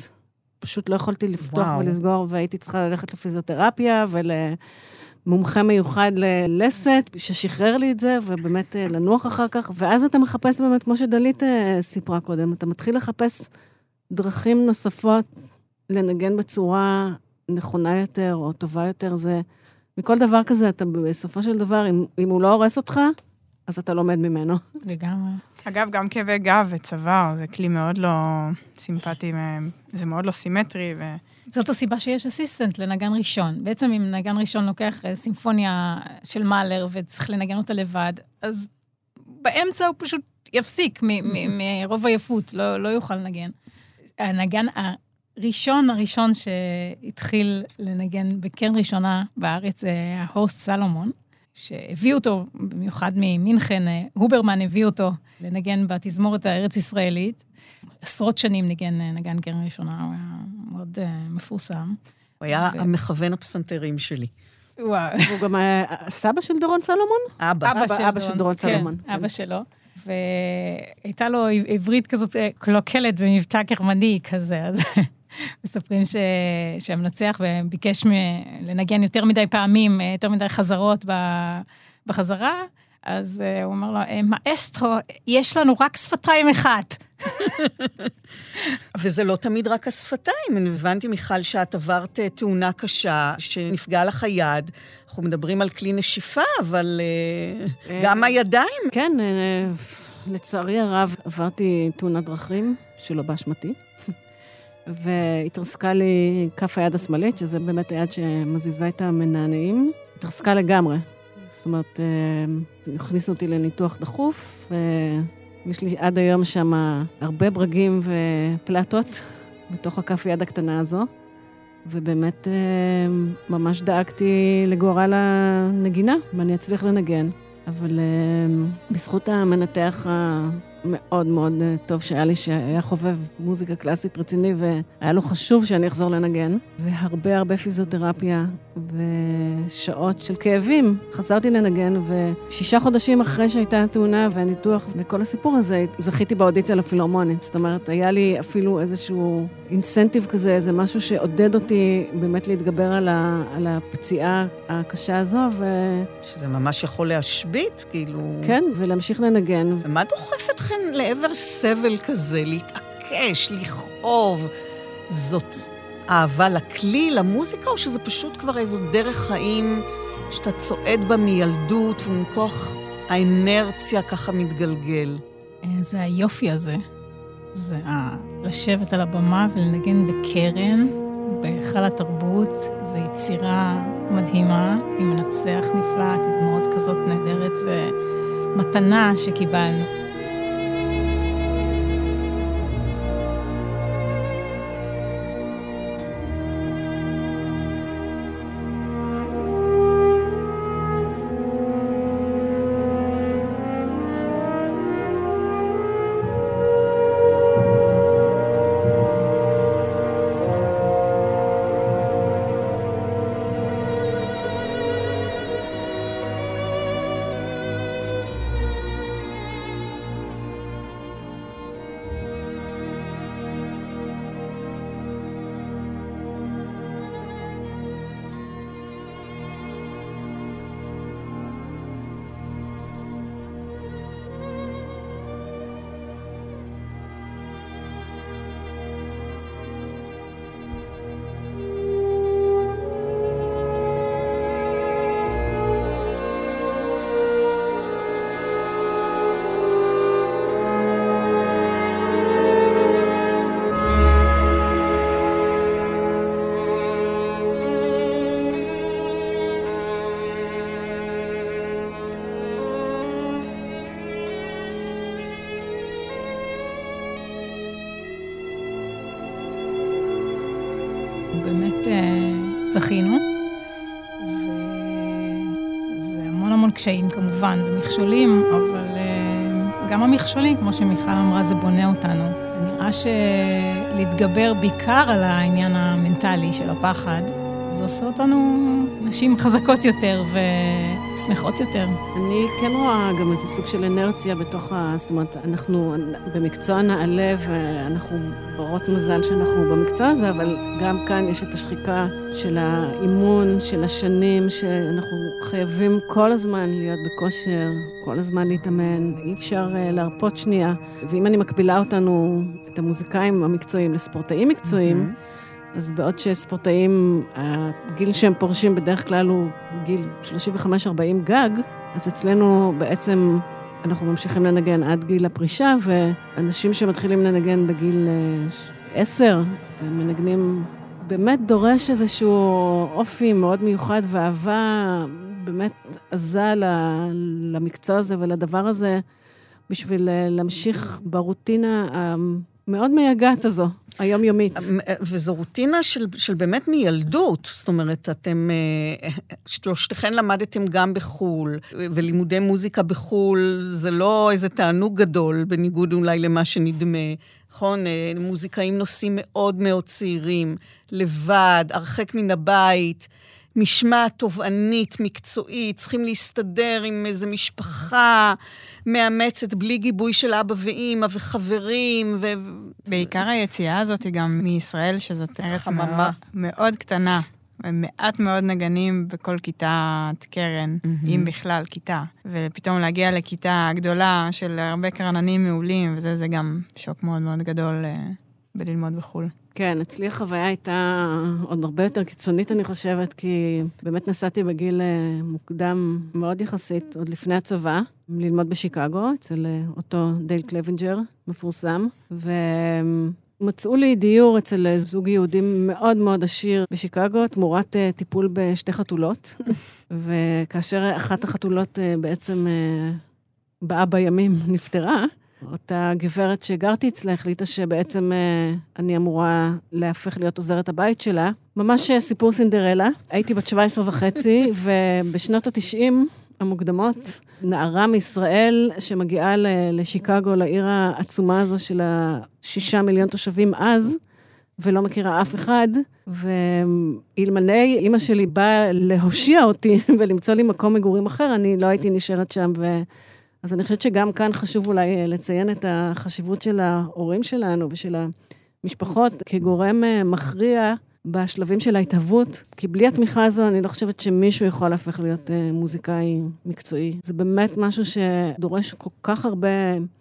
Speaker 4: פשוט לא יכולתי לפתוח וואו. ולסגור, והייתי צריכה ללכת לפיזיותרפיה ולמומחה מיוחד ללסת, ששחרר לי את זה, ובאמת אה, לנוח אחר כך. ואז אתה מחפש באמת, כמו שדלית אה, סיפרה קודם, אתה מתחיל לחפש דרכים נוספות לנגן בצורה נכונה יותר או טובה יותר. זה... מכל דבר כזה, אתה בסופו של דבר, אם, אם הוא לא הורס אותך, אז אתה לומד ממנו.
Speaker 3: לגמרי.
Speaker 5: אגב, גם כאבי גב וצוואר, זה כלי מאוד לא סימפטי, זה מאוד לא סימטרי. ו...
Speaker 3: זאת הסיבה שיש אסיסטנט לנגן ראשון. בעצם אם נגן ראשון לוקח אה, סימפוניה של מאלר וצריך לנגן אותה לבד, אז באמצע הוא פשוט יפסיק מרוב עייפות, לא, לא יוכל לנגן. הנגן הראשון הראשון שהתחיל לנגן בקרן ראשונה בארץ זה ההוסט סלומון. שהביאו אותו, במיוחד ממינכן, אה, הוברמן הביא אותו לנגן בתזמורת הארץ-ישראלית. עשרות שנים ניגן, אה, נגן קרן ראשונה, הוא היה מאוד uh, מפורסם.
Speaker 2: הוא היה ו... המכוון הפסנתרים שלי.
Speaker 4: וואו. והוא גם היה סבא של דורון סלומון?
Speaker 2: אבא.
Speaker 4: אבא, של, אבא של דורון
Speaker 3: כן,
Speaker 4: סלומון.
Speaker 3: כן, אבא שלו. והייתה לו עברית כזאת קלוקלת במבטא גרמני כזה, אז מספרים ש... שהמנצח ביקש לנגן יותר מדי פעמים, יותר מדי חזרות בחזרה, אז אה, הוא אומר לו, אה, מאסטרו, יש לנו רק שפתיים אחת.
Speaker 2: וזה לא תמיד רק השפתיים. אני הבנתי, מיכל, שאת עברת אה, תאונה קשה, שנפגע לך היד. אנחנו מדברים על כלי נשיפה, אבל גם הידיים.
Speaker 4: כן, לצערי הרב, עברתי תאונת דרכים, שלא באשמתי. והתרסקה לי כף היד השמאלית, שזה באמת היד שמזיזה את המנענעים. התרסקה לגמרי. זאת אומרת, אה, הכניסו אותי לניתוח דחוף, ויש לי עד היום שם הרבה ברגים ופלטות בתוך הכף יד הקטנה הזו, ובאמת אה, ממש דאגתי לגורל הנגינה, אם אני אצליח לנגן. אבל אה, בזכות המנתח מאוד מאוד אה, טוב שהיה לי, שהיה חובב מוזיקה קלאסית רציני, והיה לו חשוב שאני אחזור לנגן. והרבה הרבה פיזיותרפיה ושעות של כאבים. חזרתי לנגן, ושישה חודשים אחרי שהייתה התאונה והניתוח וכל הסיפור הזה, זכיתי באודיציה לפילהרמונית. זאת אומרת, היה לי אפילו איזשהו אינסנטיב כזה, איזה משהו שעודד אותי באמת להתגבר על, ה, על הפציעה הקשה הזו, ו...
Speaker 2: שזה ממש יכול להשבית, כאילו...
Speaker 4: כן, ולהמשיך לנגן.
Speaker 2: ומה דוחף אתכם לעבר סבל כזה, להתעקש, לכאוב? זאת אהבה לכלי, למוזיקה, או שזה פשוט כבר איזו דרך חיים שאתה צועד בה מילדות ומכוח האנרציה ככה מתגלגל?
Speaker 3: זה היופי הזה. זה לשבת על הבמה ולנגן בקרן, בהיכל התרבות. זו יצירה מדהימה, עם מנצח נפלא, תזמורת כזאת נהדרת. זה מתנה שקיבלנו. כמובן, ומכשולים, אבל אה, גם המכשולים, כמו שמיכל אמרה, זה בונה אותנו. זה נראה שלהתגבר בעיקר על העניין המנטלי של הפחד, זה עושה אותנו נשים חזקות יותר ושמחות יותר.
Speaker 4: אני כן רואה גם איזה סוג של אנרציה בתוך ה... זאת אומרת, אנחנו במקצוע נעלה ואנחנו ברות מזל שאנחנו במקצוע הזה, אבל גם כאן יש את השחיקה של האימון, של השנים, שאנחנו חייבים כל הזמן להיות בכושר, כל הזמן להתאמן, אי אפשר uh, להרפות שנייה. ואם אני מקבילה אותנו, את המוזיקאים המקצועיים לספורטאים מקצועיים, mm-hmm. אז בעוד שספורטאים, הגיל שהם פורשים בדרך כלל הוא גיל 35-40 גג, אז אצלנו בעצם אנחנו ממשיכים לנגן עד גיל הפרישה, ואנשים שמתחילים לנגן בגיל 10 אה, ומנגנים, באמת דורש איזשהו אופי מאוד מיוחד ואהבה באמת עזה למקצוע הזה ולדבר הזה, בשביל אה, להמשיך ברוטינה המאוד מייגעת הזו. היומיומית.
Speaker 2: וזו רוטינה של, של באמת מילדות. זאת אומרת, אתם, אה, שלושתכן למדתם גם בחו"ל, ולימודי מוזיקה בחו"ל זה לא איזה תענוג גדול, בניגוד אולי למה שנדמה. נכון? אה, מוזיקאים נוסעים מאוד מאוד צעירים, לבד, הרחק מן הבית. משמעת תובענית, מקצועית, צריכים להסתדר עם איזו משפחה מאמצת בלי גיבוי של אבא ואימא וחברים. ו...
Speaker 5: בעיקר היציאה הזאת היא גם מישראל, שזאת ארץ מאוד, מאוד קטנה. מעט מאוד נגנים בכל כיתת קרן, mm-hmm. אם בכלל כיתה. ופתאום להגיע לכיתה גדולה של הרבה קרננים מעולים, וזה זה גם שוק מאוד מאוד גדול uh, בללמוד בחו"ל.
Speaker 4: כן, אצלי החוויה הייתה עוד הרבה יותר קיצונית, אני חושבת, כי באמת נסעתי בגיל אה, מוקדם מאוד יחסית, עוד לפני הצבא, ללמוד בשיקגו, אצל אה, אותו דייל קלוונג'ר, מפורסם, ומצאו לי דיור אצל אה, זוג יהודים מאוד מאוד עשיר בשיקגו, תמורת טיפול בשתי חתולות. וכאשר אחת החתולות בעצם באה בימים נפטרה, אותה גברת שגרתי אצלה החליטה שבעצם אה, אני אמורה להפך להיות עוזרת הבית שלה. ממש אה, סיפור סינדרלה. הייתי בת 17 וחצי, ובשנות ה-90 המוקדמות, נערה מישראל שמגיעה לשיקגו, לעיר העצומה הזו של השישה מיליון תושבים אז, ולא מכירה אף אחד, ואלמלא אימא שלי באה להושיע אותי ולמצוא לי מקום מגורים אחר, אני לא הייתי נשארת שם. ו... אז אני חושבת שגם כאן חשוב אולי אה, לציין את החשיבות של ההורים שלנו ושל המשפחות כגורם אה, מכריע בשלבים של ההתהוות, כי בלי התמיכה הזו אני לא חושבת שמישהו יכול להפך להיות אה, מוזיקאי מקצועי. זה באמת משהו שדורש כל כך הרבה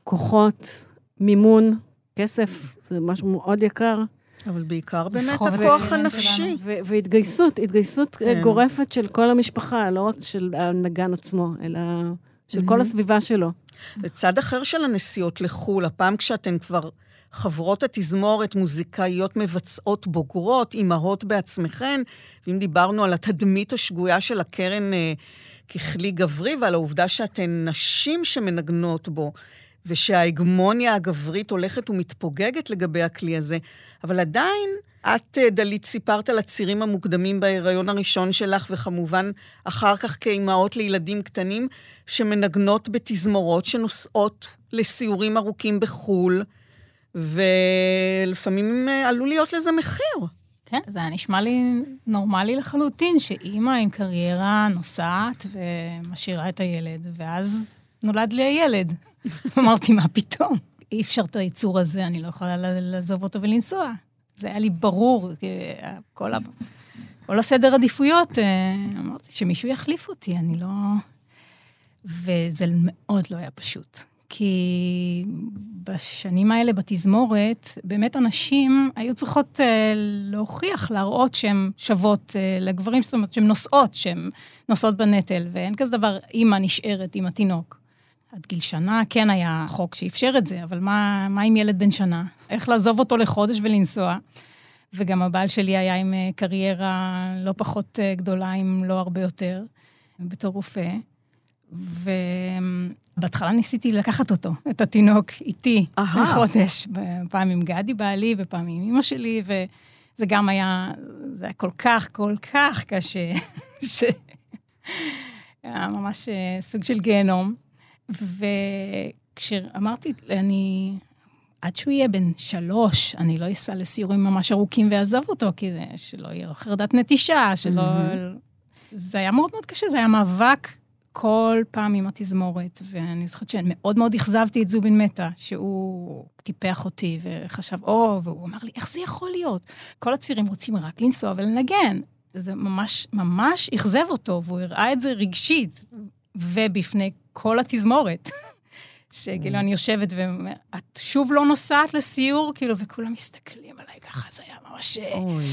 Speaker 4: כוחות, מימון, כסף, זה משהו מאוד יקר.
Speaker 2: אבל בעיקר באמת הכוח הנפשי.
Speaker 4: והתגייסות, התגייסות כן. גורפת של כל המשפחה, לא רק של הנגן עצמו, אלא של כל הסביבה שלו.
Speaker 2: וצד אחר של הנסיעות לחו"ל, הפעם כשאתן כבר חברות התזמורת, מוזיקאיות מבצעות בוגרות, אימהות בעצמכן, ואם דיברנו על התדמית השגויה של הקרן אה, ככלי גברי, ועל העובדה שאתן נשים שמנגנות בו, ושההגמוניה הגברית הולכת ומתפוגגת לגבי הכלי הזה, אבל עדיין את, אה, דלית, סיפרת על הצירים המוקדמים בהיריון הראשון שלך, וכמובן אחר כך כאימהות לילדים קטנים, שמנגנות בתזמורות שנוסעות לסיורים ארוכים בחו"ל, ולפעמים אה, עלול להיות לזה מחיר.
Speaker 3: כן, זה היה נשמע לי נורמלי לחלוטין, שאימא עם קריירה נוסעת ומשאירה את הילד, ואז נולד לי הילד. אמרתי, מה פתאום? אי אפשר את היצור הזה, אני לא יכולה לעזוב אותו ולנסוע. זה היה לי ברור, כל, ה... כל הסדר עדיפויות, אה, אמרתי שמישהו יחליף אותי, אני לא... וזה מאוד לא היה פשוט. כי בשנים האלה בתזמורת, באמת הנשים היו צריכות אה, להוכיח, להראות שהן שוות אה, לגברים, זאת אומרת שהן נושאות, שהן נושאות בנטל, ואין כזה דבר, אימא נשארת עם התינוק. עד גיל שנה כן היה חוק שאפשר את זה, אבל מה, מה עם ילד בן שנה? איך לעזוב אותו לחודש ולנסוע? וגם הבעל שלי היה עם אה, קריירה לא פחות גדולה, אם לא הרבה יותר, בתור רופא. ובהתחלה ניסיתי לקחת אותו, את התינוק, איתי, לחודש. פעם עם גדי בעלי, ופעם עם אמא שלי, זה גם היה, זה היה כל כך, כל כך קשה, ש... היה ממש אה, סוג של גיהנום. וכשאמרתי, אני, עד שהוא יהיה בן שלוש, אני לא אסע לסיורים ממש ארוכים ואעזוב אותו, כי זה, שלא יהיה חרדת נטישה, שלא... זה היה מאוד מאוד קשה, זה היה מאבק כל פעם עם התזמורת, ואני זוכרת שמאוד מאוד אכזבתי את זובין מטה, שהוא טיפח אותי וחשב, או, והוא אמר לי, איך זה יכול להיות? כל הצעירים רוצים רק לנסוע ולנגן. זה ממש, ממש אכזב אותו, והוא הראה את זה רגשית, ובפני כל התזמורת. שכאילו אני יושבת ואומרת, את שוב לא נוסעת לסיור? כאילו, וכולם מסתכלים עליי ככה, זה היה ממש...
Speaker 2: אוי.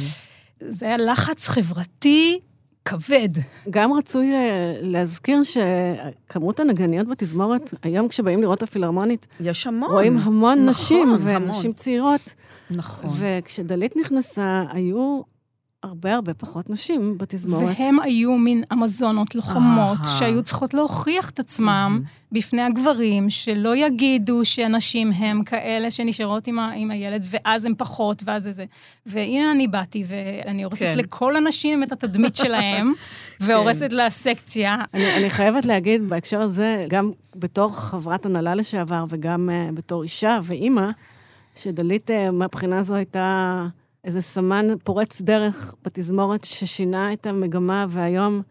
Speaker 3: זה היה לחץ חברתי כבד.
Speaker 4: גם רצוי אה, להזכיר שכמות הנגניות בתזמורת, היום כשבאים לראות הפילהרמונית,
Speaker 2: יש המון.
Speaker 4: רואים המון
Speaker 2: נכון,
Speaker 4: נשים
Speaker 2: המון.
Speaker 4: ונשים צעירות.
Speaker 2: נכון.
Speaker 4: וכשדלית נכנסה, היו הרבה הרבה פחות נשים בתזמורת.
Speaker 3: והם היו מין אמזונות לוחמות,
Speaker 2: אהה.
Speaker 3: שהיו צריכות להוכיח את עצמם בפני הגברים, שלא יגידו שהנשים הם כאלה שנשארות עם, ה, עם הילד, ואז הם פחות, ואז זה זה. והנה אני באתי, ואני הורסת
Speaker 2: כן.
Speaker 3: לכל הנשים את התדמית שלהם, והורסת לה סקציה.
Speaker 4: אני, אני חייבת להגיד בהקשר הזה, גם בתור חברת הנהלה לשעבר וגם uh, בתור אישה ואימא, שדלית uh, מהבחינה הזו הייתה איזה סמן פורץ דרך בתזמורת ששינה את המגמה, והיום...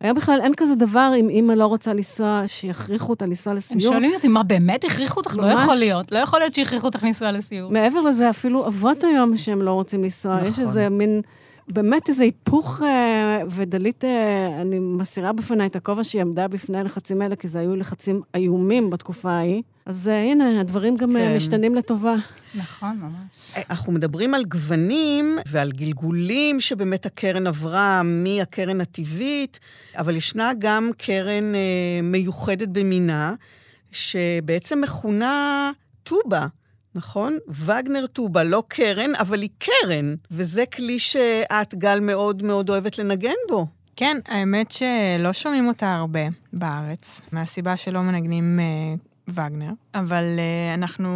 Speaker 4: היום בכלל אין כזה דבר אם אימא לא רוצה לנסוע, שיכריחו אותה לנסוע
Speaker 3: הם
Speaker 4: לסיור.
Speaker 3: שואלים אותי, מה, באמת הכריחו אותך? לא
Speaker 4: ממש.
Speaker 3: יכול להיות. לא יכול להיות שהכריחו אותך לנסוע לסיור.
Speaker 4: מעבר לזה, אפילו אבות היום שהם לא רוצים לנסוע.
Speaker 2: נכון.
Speaker 4: יש איזה מין, באמת איזה היפוך, אה, ודלית, אה, אני מסירה בפניי את הכובע שהיא עמדה בפני הלחצים האלה, כי זה היו לחצים איומים בתקופה ההיא. אז אה, הנה, הדברים גם אה,
Speaker 2: כן.
Speaker 4: משתנים לטובה.
Speaker 3: נכון, ממש.
Speaker 2: אנחנו מדברים על גוונים ועל גלגולים שבאמת הקרן עברה מהקרן הטבעית, אבל ישנה גם קרן אה, מיוחדת במינה, שבעצם מכונה טובה, נכון? וגנר טובה, לא קרן, אבל היא קרן, וזה כלי שאת, גל, מאוד מאוד אוהבת לנגן בו.
Speaker 5: כן, האמת שלא שומעים אותה הרבה בארץ, מהסיבה שלא מנגנים אה, וגנר, אבל אה, אנחנו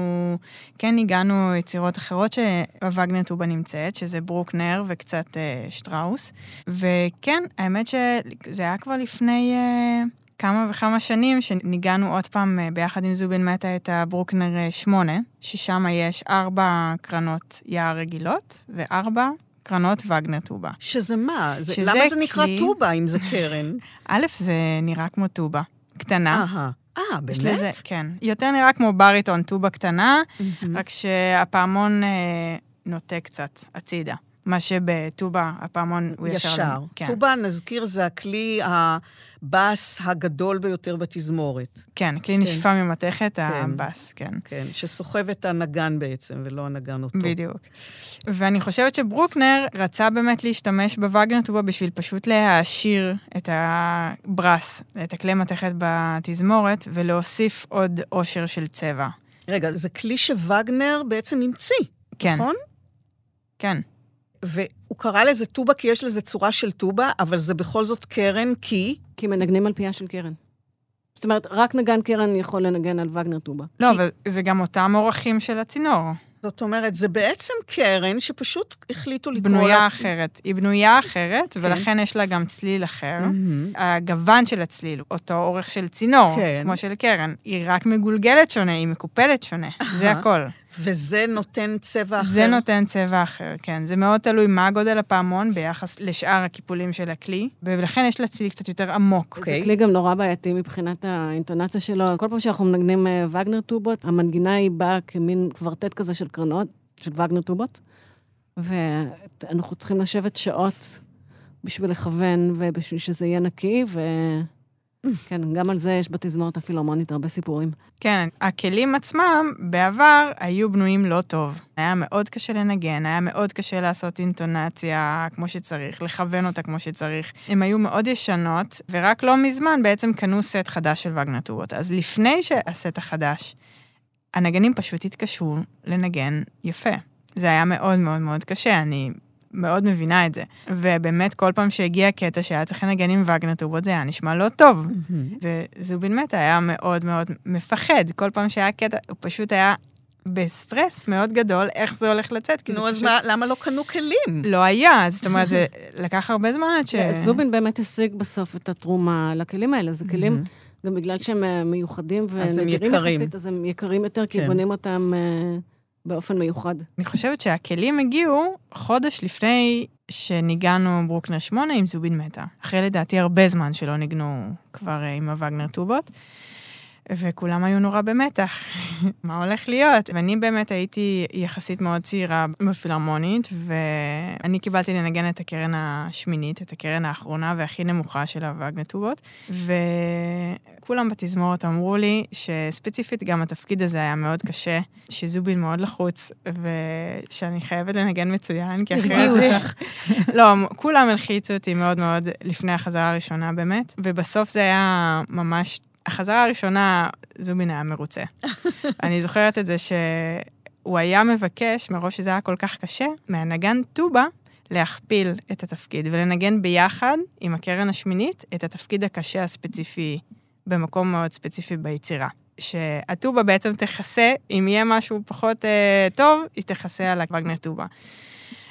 Speaker 5: כן הגענו יצירות אחרות שהווגנר טובה נמצאת, שזה ברוקנר וקצת אה, שטראוס, וכן, האמת שזה היה כבר לפני... אה, כמה וכמה שנים שניגענו עוד פעם אה, ביחד עם זובין מטה את הברוקנר אה, 8, ששם יש ארבע קרנות יער רגילות וארבע קרנות וגנר טובה.
Speaker 2: שזה מה? זה,
Speaker 5: שזה
Speaker 2: למה זה נקרא טובה אם זה קרן?
Speaker 5: א', זה נראה כמו טובה קטנה.
Speaker 2: אהה. אה,
Speaker 5: יש לזה,
Speaker 2: באמת?
Speaker 5: כן. יותר נראה כמו בריטון, טובה קטנה,
Speaker 2: מהמם.
Speaker 5: רק שהפעמון אה, נוטה קצת הצידה. מה שבטובה, הפעמון הוא ישר.
Speaker 2: ישר.
Speaker 5: כן,
Speaker 2: טובה, נזכיר, זה הכלי הבאס הגדול ביותר בתזמורת.
Speaker 5: כן, כלי נשיפה ממתכת, הבאס, כן.
Speaker 2: כן, שסוחב את הנגן בעצם, ולא הנגן אותו.
Speaker 5: בדיוק. ואני חושבת שברוקנר רצה באמת להשתמש בווגנר טובה בשביל פשוט להעשיר את הברס, את הכלי מתכת בתזמורת, ולהוסיף עוד עושר של צבע.
Speaker 2: רגע, זה כלי שווגנר בעצם המציא,
Speaker 5: כן,
Speaker 2: נכון?
Speaker 5: כן.
Speaker 2: והוא קרא לזה טובה כי יש לזה צורה של טובה, אבל זה בכל זאת קרן כי...
Speaker 4: כי מנגנים על פיה של קרן. זאת אומרת, רק נגן קרן יכול לנגן על וגנר טובה.
Speaker 5: לא, אבל זה גם אותם אורחים של הצינור.
Speaker 2: זאת אומרת, זה בעצם קרן שפשוט החליטו לקרוא לה...
Speaker 5: בנויה אחרת. היא בנויה אחרת, ולכן יש לה גם צליל אחר.
Speaker 2: מהמם.
Speaker 5: הגוון של הצליל, אותו אורך של צינור,
Speaker 2: כן.
Speaker 5: כמו של קרן. היא רק מגולגלת שונה, היא מקופלת שונה. זה. הכל.
Speaker 2: וזה נותן צבע אחר.
Speaker 5: זה נותן צבע אחר, כן. זה מאוד תלוי מה גודל הפעמון ביחס לשאר הקיפולים של הכלי, ולכן יש לה צליל קצת יותר עמוק.
Speaker 2: אוקיי.
Speaker 4: זה כלי גם נורא בעייתי מבחינת האינטונציה שלו. כל פעם שאנחנו מנגנים אה, וגנר טובות, המנגינה היא באה כמין קוורטט כזה של קרנות, של וגנר טובות, ואנחנו צריכים לשבת שעות בשביל לכוון ובשביל שזה יהיה נקי, וכן, גם על זה יש בתזמורת הפילהרמונית הרבה סיפורים.
Speaker 5: כן, הכלים עצמם בעבר היו בנויים לא טוב. היה מאוד קשה לנגן, היה מאוד קשה לעשות אינטונציה כמו שצריך, לכוון אותה כמו שצריך. הן היו מאוד ישנות, ורק לא מזמן בעצם קנו סט חדש של וגנר טובות. אז לפני שהסט החדש, הנגנים פשוט התקשו לנגן יפה. זה היה מאוד מאוד מאוד קשה, אני מאוד מבינה את זה. ובאמת, כל פעם שהגיע קטע שהיה צריך לנגן עם וגנר טובות, זה היה נשמע לא טוב. וזובין מטה היה מאוד מאוד מפחד. כל פעם שהיה קטע, הוא פשוט היה בסטרס מאוד גדול איך זה הולך לצאת, כי זה
Speaker 2: נו, אז
Speaker 5: פשוט
Speaker 2: מה- למה לא קנו כלים?
Speaker 5: לא היה, זאת אומרת, זה לקח הרבה זמן עד ש...
Speaker 4: זובין באמת השיג בסוף את התרומה לכלים האלה. זה כלים, גם בגלל שהם אה, מיוחדים ונדירים. יחסית, אז הם יקרים יותר, כי
Speaker 2: כן.
Speaker 4: בונים אותם אה, באופן מיוחד.
Speaker 5: אני חושבת שהכלים הגיעו חודש לפני שניגענו ברוקנר 8 עם זובין מתה. אחרי לדעתי הרבה זמן שלא ניגנו כבר אה, עם הווגנר טובות. וכולם היו נורא במתח, מה הולך להיות? ואני באמת הייתי יחסית מאוד צעירה בפילהרמונית, ואני קיבלתי לנגן את הקרן השמינית, את הקרן האחרונה והכי נמוכה של הווגנר טובות, וכולם בתזמורת אמרו לי שספציפית גם התפקיד הזה היה מאוד קשה, שזובין מאוד לחוץ, ושאני חייבת לנגן מצוין, כי אחרת
Speaker 3: הרגיעו
Speaker 5: זה...
Speaker 3: אותך.
Speaker 5: לא, כולם הלחיצו אותי מאוד מאוד לפני החזרה הראשונה באמת, ובסוף זה היה ממש... החזרה הראשונה, זובין היה מרוצה. אני זוכרת את זה שהוא היה מבקש, מרוב שזה היה כל כך קשה, מהנגן טובה להכפיל את התפקיד ולנגן ביחד עם הקרן השמינית את התפקיד הקשה הספציפי במקום מאוד ספציפי ביצירה. שהטובה בעצם תכסה, אם יהיה משהו פחות אה, טוב, היא תכסה על הווגנר טובה.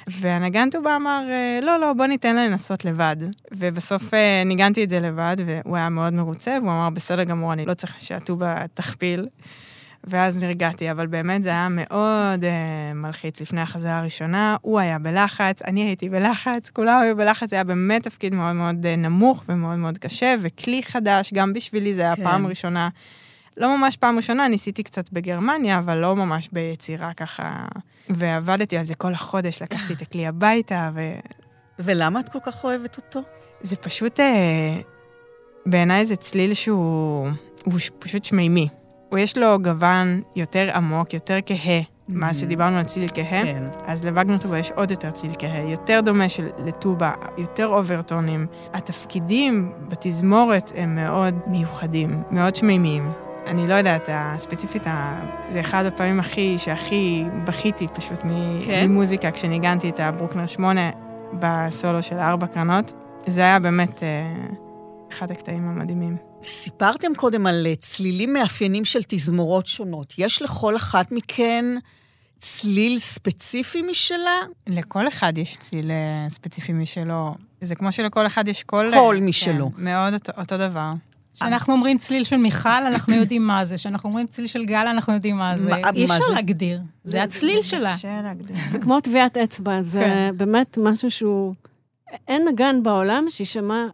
Speaker 5: והנגן טובה אמר, אה, לא, לא, בוא ניתן לה לנסות לבד. ובסוף אה, ניגנתי את זה לבד, והוא היה מאוד מרוצה, והוא אמר, בסדר גמור, אני לא צריך שהטובה תכפיל. ואז נרגעתי, אבל באמת זה היה מאוד אה, מלחיץ לפני החזרה הראשונה. הוא היה בלחץ, אני הייתי בלחץ, כולם היו בלחץ, זה היה באמת תפקיד מאוד מאוד אה, נמוך ומאוד מאוד קשה, וכלי חדש, גם בשבילי זה היה.
Speaker 2: כן.
Speaker 5: פעם ראשונה. לא ממש פעם ראשונה, ניסיתי קצת בגרמניה, אבל לא ממש ביצירה ככה. ועבדתי על זה כל החודש, לקחתי את הכלי הביתה, וזה
Speaker 2: ולמה את כל כך אוהבת אותו?
Speaker 5: פשוט, אה, בעיניי זה צליל שהוא הוא פשוט שמימי. הוא יש לו גוון יותר עמוק, יותר כהה, מאז שדיברנו על צליל כהה.
Speaker 2: כן.
Speaker 5: אז לווגנר טובה יש עוד יותר צליל כהה, יותר דומה של, לטובה, יותר אוברטונים. התפקידים בתזמורת הם מאוד מיוחדים, מאוד שמימיים. אני לא יודעת, ספציפית, זה אחד הפעמים הכי, שהכי בכיתי פשוט
Speaker 2: כן?
Speaker 5: ממוזיקה, כשניגנתי את הברוקנר 8 בסולו של ארבע קרנות. זה היה באמת אה, אחד הקטעים המדהימים.
Speaker 2: סיפרתם קודם על אה, צלילים מאפיינים של תזמורות שונות. יש לכל אחת מכן צליל ספציפי משלה?
Speaker 5: לכל אחד יש צליל אה, ספציפי משלו. זה כמו שלכל אחד יש קול...
Speaker 2: קול
Speaker 5: אה,
Speaker 2: משלו.
Speaker 5: כן, מאוד אותו, אותו דבר.
Speaker 3: כשאנחנו אומרים צליל של מיכל, אנחנו יודעים מה זה. כשאנחנו אומרים צליל של גל, אנחנו יודעים מה זה. אי אפשר
Speaker 2: זה?
Speaker 3: להגדיר. זה הצליל שלה.
Speaker 4: זה כמו טביעת אצבע, זה
Speaker 3: כן.
Speaker 4: באמת משהו שהוא... אין נגן בעולם שישמע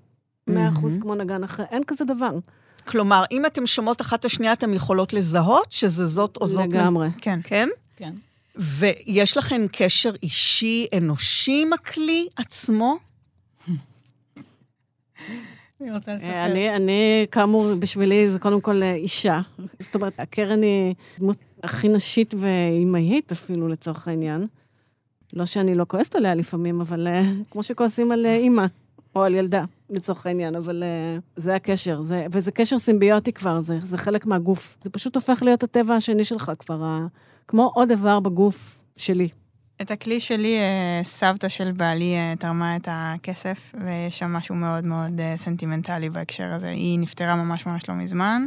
Speaker 4: 100%
Speaker 2: מהמם.
Speaker 4: כמו נגן אחר, אין כזה דבר.
Speaker 2: כלומר, אם אתן שומעות אחת את השנייה, אתן יכולות לזהות שזה זאת או זאת...
Speaker 4: לגמרי.
Speaker 5: כן.
Speaker 2: כן?
Speaker 3: כן.
Speaker 2: ויש לכם קשר אישי, אנושי עם הכלי עצמו?
Speaker 3: אני רוצה לספר.
Speaker 4: אה, אני, אני, כאמור, בשבילי זה קודם כל אה, אישה. זאת אומרת, הקרן היא דמות הכי נשית ואימהית אפילו, לצורך העניין. לא שאני לא כועסת עליה לפעמים, אבל אה, כמו שכועסים על אימא, או על ילדה, לצורך העניין, אבל זה הקשר, זה, וזה קשר סימביוטי כבר, זה, זה חלק מהגוף. זה פשוט הופך להיות הטבע השני שלך כבר, כמו עוד איבר בגוף שלי.
Speaker 5: את הכלי שלי, אה, סבתא של בעלי אה, תרמה את הכסף, ויש שם משהו מאוד מאוד אה, סנטימנטלי בהקשר הזה. היא נפטרה ממש ממש לא מזמן,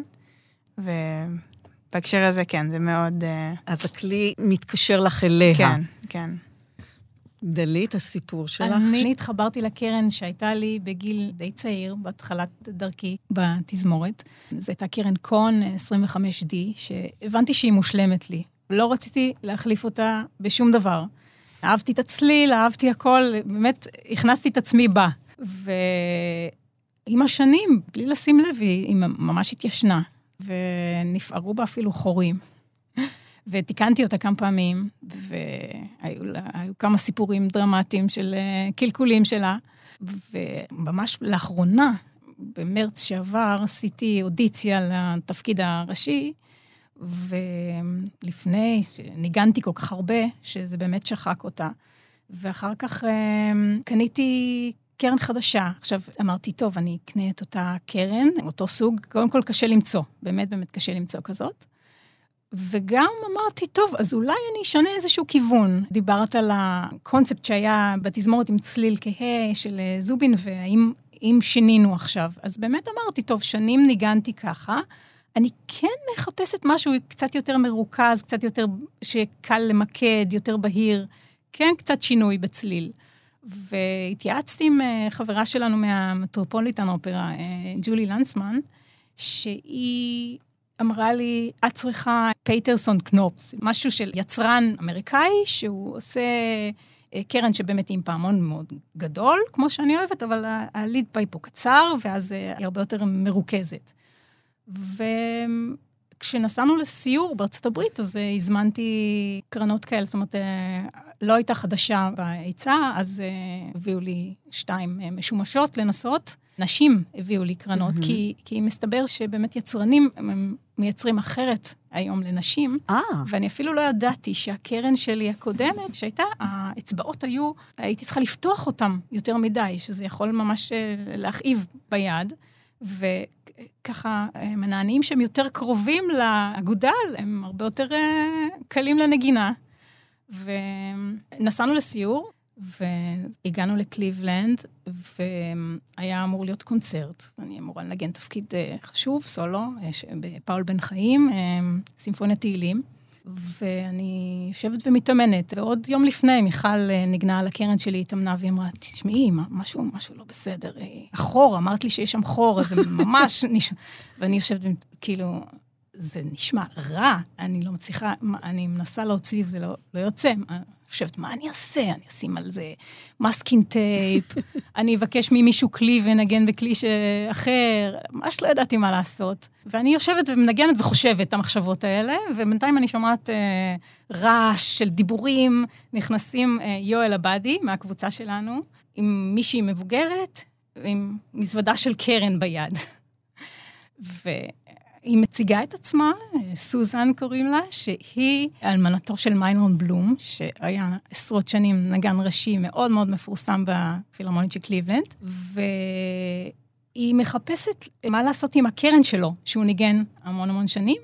Speaker 5: ובהקשר הזה, כן, זה מאוד...
Speaker 2: אז הכלי מתקשר לך אליה.
Speaker 5: כן, כן.
Speaker 2: דלית, הסיפור שלך?
Speaker 3: אני התחברתי לקרן שהייתה לי בגיל די צעיר, בהתחלת דרכי בתזמורת. זו הייתה קרן קון 25D, שהבנתי שהיא מושלמת לי. לא רציתי להחליף אותה בשום דבר. אהבתי את הצליל, אהבתי הכל, באמת הכנסתי את עצמי בה. ועם השנים, בלי לשים לב, היא, ממש התיישנה, ונפערו בה אפילו חורים. ותיקנתי אותה כמה פעמים, והיו לה, כמה סיפורים דרמטיים של אה, קלקולים שלה. וממש לאחרונה, במרץ שעבר, עשיתי אודיציה לתפקיד הראשי, ולפני, ניגנתי כל כך הרבה, שזה באמת שחק אותה. ואחר כך אה, קניתי קרן חדשה. עכשיו, אמרתי, טוב, אני אקנה את אותה קרן, אותו סוג, קודם כל קשה למצוא, באמת באמת קשה למצוא כזאת. וגם אמרתי, טוב, אז אולי אני אשנה איזשהו כיוון. דיברת על הקונספט שהיה בתזמורת עם צליל כהה של אה, זובין, והאם אם שינינו עכשיו. אז באמת אמרתי, טוב, שנים ניגנתי ככה, אני כן מחפשת משהו קצת יותר מרוכז, קצת יותר שקל למקד, יותר בהיר. כן, קצת שינוי בצליל. והתייעצתי עם אה, חברה שלנו מהמטרופוליטן אופרה, אה, ג'ולי לנסמן, שהיא אמרה לי, את צריכה פייטרסון קנופס, משהו של יצרן אמריקאי, שהוא עושה אה, קרן שבאמת עם פעמון מאוד גדול, כמו שאני אוהבת, אבל ה lead pipe הוא קצר, ואז היא הרבה יותר מרוכזת. וכשנסענו לסיור בארצות הברית, אז הזמנתי קרנות כאלה, זאת אומרת, לא הייתה חדשה בהיצע, אז אה, הביאו לי שתיים משומשות לנסות. נשים הביאו לי קרנות, mm-hmm. כי, כי מסתבר שבאמת יצרנים, הם מייצרים אחרת היום לנשים.
Speaker 2: אה.
Speaker 3: ואני אפילו לא ידעתי שהקרן שלי הקודמת, שהייתה, האצבעות היו, הייתי צריכה לפתוח אותם יותר מדי, שזה יכול ממש אה, להכאיב ביד. וככה, מנענים שהם יותר קרובים לאגודל, הם הרבה יותר קלים לנגינה. ונסענו לסיור, והגענו לקליבלנד, והיה אמור להיות קונצרט. אני אמורה לנגן תפקיד אה, חשוב, סולו, אה, בפאול בן חיים, אה, סימפוניית תהילים. ואני יושבת ומתאמנת, ועוד יום לפני מיכל נגנה על הקרן שלי, התאמנה, והיא אמרה, תשמעי, משהו, משהו לא בסדר. החור, אמרת לי שיש שם חור, אז זה ממש נשמע... ואני יושבת, כאילו, זה נשמע רע, אני לא מצליחה, אני מנסה להוציא וזה לא, לא יוצא. חושבת, מה אני אעשה? אני אשים על זה masking tape, אני אבקש ממישהו כלי ונגן בכלי אחר, ממש לא ידעתי מה לעשות. ואני יושבת ומנגנת וחושבת את המחשבות האלה, ובינתיים אני שומעת אה, רעש של דיבורים, נכנסים אה, יואל עבאדי מהקבוצה שלנו, עם מישהי מבוגרת, עם מזוודה של קרן ביד. ו... היא מציגה את עצמה, סוזן קוראים לה, שהיא אלמנתו של מיינרון בלום, שהיה עשרות שנים נגן ראשי מאוד מאוד מפורסם בפילהרמונית של קליבלנד, והיא מחפשת מה לעשות עם הקרן שלו, שהוא ניגן המון המון שנים,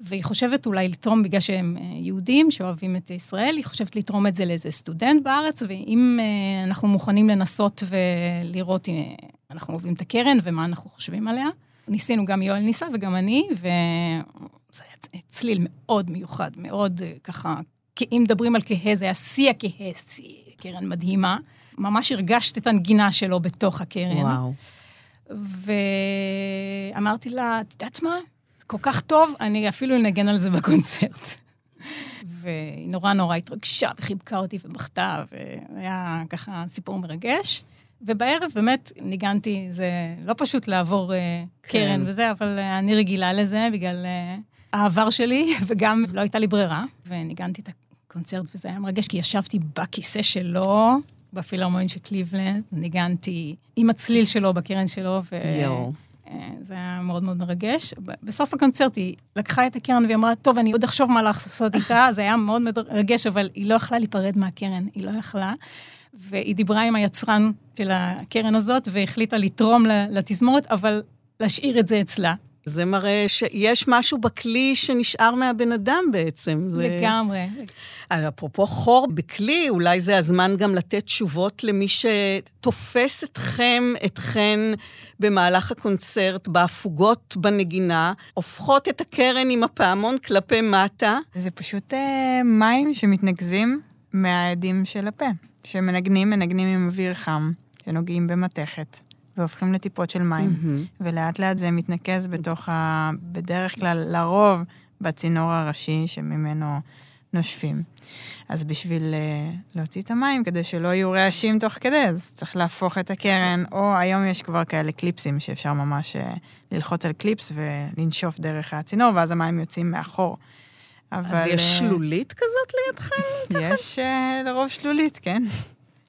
Speaker 3: והיא חושבת אולי לתרום, בגלל שהם אה, יהודים שאוהבים את ישראל, היא חושבת לתרום את זה לאיזה סטודנט בארץ, ואם אה, אנחנו מוכנים לנסות ולראות אם אה, אנחנו אוהבים את הקרן ומה אנחנו חושבים עליה. ניסינו, גם יואל ניסה וגם אני, וזה היה צליל מאוד מיוחד, מאוד אה, ככה, אם מדברים על כהה, זה היה שיא הכהה, קרן מדהימה. ממש הרגשת את הנגינה שלו בתוך הקרן.
Speaker 2: וואו.
Speaker 3: ואמרתי לה, את יודעת מה? כל כך טוב, אני אפילו אנגן על זה בקונצרט. והיא נורא נורא התרגשה וחיבקה אותי ובכתה, והיה ככה סיפור מרגש. ובערב באמת ניגנתי, זה לא פשוט לעבור קרן כן. וזה, אבל uh, אני רגילה לזה בגלל uh, העבר שלי, וגם לא הייתה לי ברירה. וניגנתי את הקונצרט, וזה היה מרגש, כי ישבתי בכיסא שלו, בפילהרמונית של קליבלנד, ניגנתי עם הצליל שלו בקרן שלו, ו... יואו. זה היה מאוד מאוד מרגש. בסוף הקונצרט היא לקחה את הקרן והיא אמרה, טוב, אני עוד אחשוב מה לעשות איתה, זה היה מאוד מרגש, אבל היא לא יכלה להיפרד מהקרן, היא לא יכלה. והיא דיברה עם היצרן של הקרן הזאת והחליטה לתרום לתזמורת, אבל להשאיר את זה אצלה.
Speaker 2: זה מראה שיש משהו בכלי שנשאר מהבן אדם בעצם.
Speaker 3: זה... לגמרי.
Speaker 2: אפרופו חור בכלי, אולי זה הזמן גם לתת תשובות למי שתופס אתכם, אתכן, במהלך הקונצרט, בהפוגות בנגינה, הופכות את הקרן עם הפעמון כלפי מטה.
Speaker 5: זה פשוט אה, מים שמתנקזים מהעדים של הפה. שמנגנים, מנגנים עם אוויר חם, שנוגעים במתכת, והופכים לטיפות של מים. Mm-hmm. ולאט לאט זה מתנקז בתוך ה... בדרך כלל, לרוב, בצינור הראשי שממנו נושפים. אז בשביל uh, להוציא את המים, כדי שלא יהיו רעשים תוך כדי, אז צריך להפוך את הקרן, או היום יש כבר כאלה קליפסים שאפשר ממש uh, ללחוץ על קליפס ולנשוף דרך הצינור, ואז המים יוצאים מאחור.
Speaker 2: אבל... אז יש אה, שלולית כזאת לידכם?
Speaker 5: יש אה, לרוב שלולית, כן.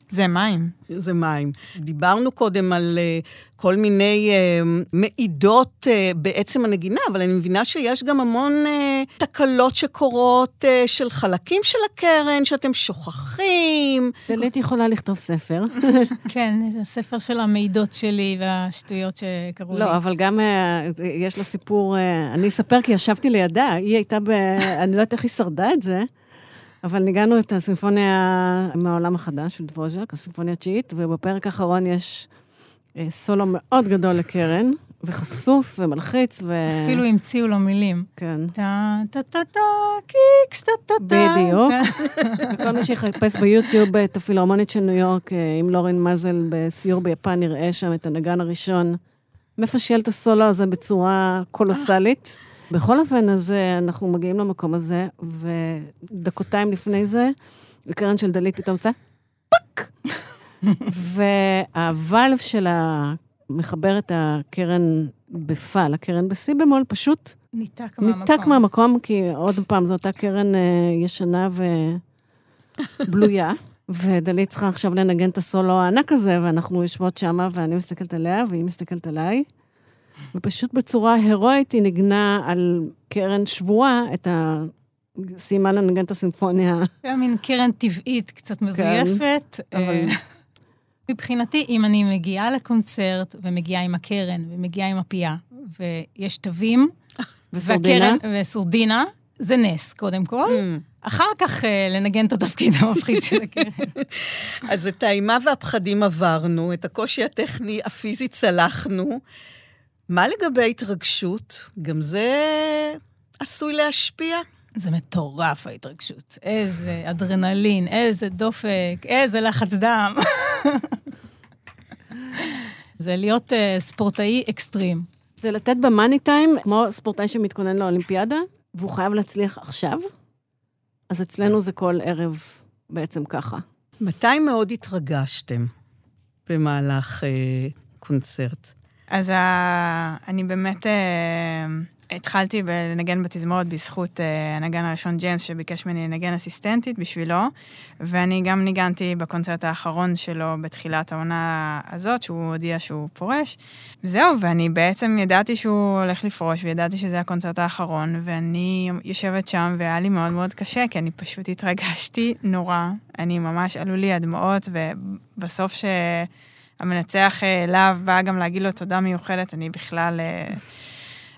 Speaker 5: זה מים.
Speaker 2: זה מים. דיברנו קודם על uh, כל מיני uh, מעידות uh, בעצם הנגינה, אבל אני מבינה שיש גם המון uh, תקלות שקורות uh, של חלקים של הקרן, שאתם שוכחים.
Speaker 4: דלית יכולה לכתוב ספר.
Speaker 3: כן, זה ספר של המעידות שלי והשטויות שקרו
Speaker 4: לא,
Speaker 3: לי.
Speaker 4: לא, אבל גם uh, יש לה סיפור, uh, אני אספר כי ישבתי לידה, היא הייתה ב... אני לא יודעת איך היא שרדה את זה. אבל ניגענו את הסימפוניה מהעולם החדש של דבוז'ק, הסימפוניה התשיעית, ובפרק האחרון יש אה, סולו מאוד גדול לקרן, וחשוף ומלחיץ, ו...
Speaker 3: אפילו המציאו לו מילים.
Speaker 4: כן.
Speaker 3: טה טה טה טה, קיקס טה טה טה.
Speaker 4: בדיוק. וכל מי שיחפש ביוטיוב את הפילהרמונית של ניו יורק אה, עם לורין מאזל בסיור ביפן, יראה שם את הנגן הראשון מפשל את הסולו הזה בצורה קולוסלית. בכל אופן, אז אה, אנחנו מגיעים למקום הזה, ודקותיים לפני זה, הקרן של דלית פתאום עושה פאק! וה valve שלה מחבר את הקרן בפה לקרן בסי במול, פשוט
Speaker 3: ניתק מהמקום.
Speaker 4: ניתק מהמקום, כי עוד פעם, זו אותה קרן אה, ישנה ובלויה. ודלית צריכה עכשיו לנגן את הסולו הענק הזה, ואנחנו יושבות שמה, ואני מסתכלת עליה, והיא מסתכלת עליי. ופשוט בצורה הירואית היא ניגנה על קרן שבורה את ה... סיימה לנגן את הסימפוניה.
Speaker 3: זה היה מין קרן טבעית, קצת מזויפת.
Speaker 4: אבל-
Speaker 3: אה, מבחינתי, אם אני מגיעה לקונצרט, ומגיעה עם הקרן, ומגיעה עם הפייה, ויש תווים,
Speaker 4: וסורדינה.
Speaker 3: והקרן- וסורדינה, זה נס, קודם כל. אחר כך אה, לנגן את התפקיד המפחיד של הקרן.
Speaker 2: אז את האימה והפחדים עברנו, את הקושי הטכני הפיזי צלחנו. מה לגבי התרגשות? גם זה עשוי להשפיע?
Speaker 3: זה מטורף, ההתרגשות. איזה אדרנלין, איזה דופק, איזה לחץ דם. זה להיות uh, ספורטאי אקסטרים.
Speaker 4: זה לתת במאני טיים, כמו ספורטאי שמתכונן לאולימפיאדה, והוא חייב להצליח עכשיו, אז אצלנו זה כל ערב בעצם ככה.
Speaker 2: מתי מאוד התרגשתם במהלך אה, קונצרט?
Speaker 5: אז ה... אני באמת אה, התחלתי לנגן בתזמורת בזכות אה, הנגן הראשון ג'יימס, שביקש ממני לנגן אסיסטנטית בשבילו, ואני גם ניגנתי בקונצרט האחרון שלו בתחילת העונה הזאת, שהוא הודיע שהוא פורש. זהו, ואני בעצם ידעתי שהוא הולך לפרוש, וידעתי שזה הקונצרט האחרון, ואני יושבת שם, והיה לי מאוד מאוד קשה, כי אני פשוט התרגשתי נורא. אני ממש, עלו לי הדמעות, ובסוף ש... המנצח אה, להב בא גם להגיד לו תודה מיוחדת, אני בכלל... אה,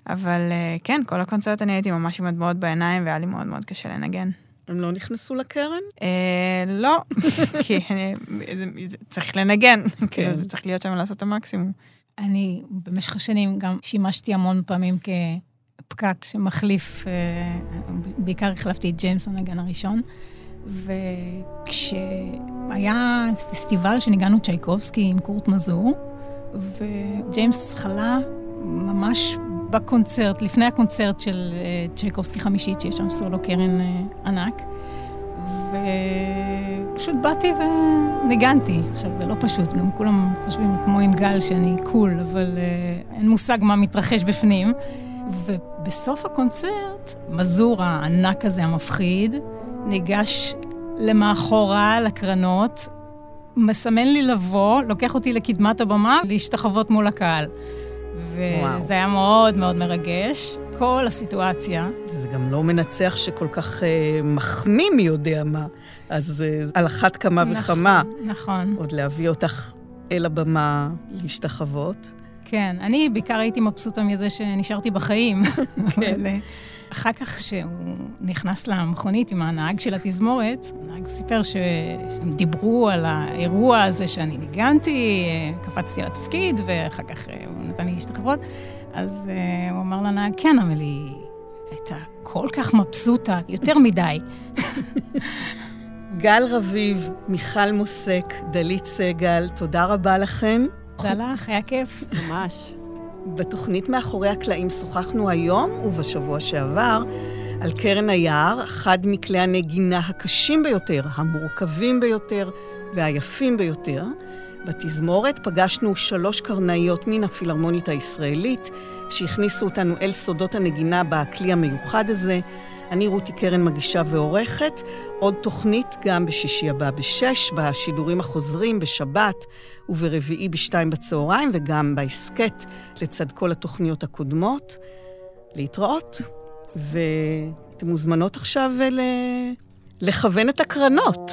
Speaker 5: אבל אה, כן, כל הקונצרט אני הייתי ממש עם הדמעות בעיניים, והיה לי מאוד מאוד קשה לנגן.
Speaker 2: הם לא נכנסו לקרן?
Speaker 5: אה, לא, כי אני, זה, זה, צריך לנגן, כאילו זה צריך להיות שם לעשות את המקסימום.
Speaker 3: אני במשך השנים גם שימשתי המון פעמים כפקק שמחליף, אה, בעיקר החלפתי את ג'יימס, הנגן הראשון. וכשהיה פסטיבל שניגענו צ'ייקובסקי עם קורט מזור, וג'יימס חלה ממש בקונצרט, לפני הקונצרט של אה, צ'ייקובסקי חמישית, שיש שם סולו קרן אה, ענק, ופשוט באתי וניגנתי. עכשיו, זה לא פשוט, גם כולם חושבים כמו עם גל שאני קול, אבל אה, אין מושג מה מתרחש בפנים. ובסוף הקונצרט, מזור הענק הזה, המפחיד, ניגש למאחורה, לקרנות, מסמן לי לבוא, לוקח אותי לקדמת הבמה, להשתחוות מול הקהל. וזה היה מאוד מאוד מרגש. כל הסיטואציה.
Speaker 2: זה גם לא מנצח שכל כך אה, מחמיא מי יודע מה. אז אה, על אחת כמה וכמה,
Speaker 3: נכון, נכון.
Speaker 2: עוד להביא אותך אל הבמה להשתחוות.
Speaker 3: כן, אני בעיקר הייתי מבסוטה מזה שנשארתי בחיים. אבל אה, אחר כך שהוא נכנס למכונית עם הנהג של התזמורת, הנהג סיפר ש- שהם דיברו על האירוע הזה שאני ניגנתי, אה, קפצתי על התפקיד, ואחר כך אה, הוא נתן לי להשתחוות. אז אה, הוא אמר לנהג, כן, אבל היא הייתה כל כך מבסוטה, יותר מדי.
Speaker 2: גל רביב, מיכל מוסק, דלית סגל, תודה רבה לכן.
Speaker 3: זה הלך, היה כיף.
Speaker 4: ממש.
Speaker 2: בתוכנית מאחורי הקלעים שוחחנו היום ובשבוע שעבר על קרן היער, אחד מכלי הנגינה הקשים ביותר, המורכבים ביותר והיפים ביותר. בתזמורת פגשנו שלוש קרנאיות מן הפילהרמונית הישראלית, שהכניסו אותנו אל סודות הנגינה בכלי המיוחד הזה. אני רותי קרן מגישה ועורכת. עוד תוכנית גם בשישי הבא בשש, בשידורים החוזרים בשבת וברביעי בשתיים בצהריים, וגם בהסכת לצד כל התוכניות הקודמות. להתראות, ואתן מוזמנות עכשיו ל... לכוון את הקרנות.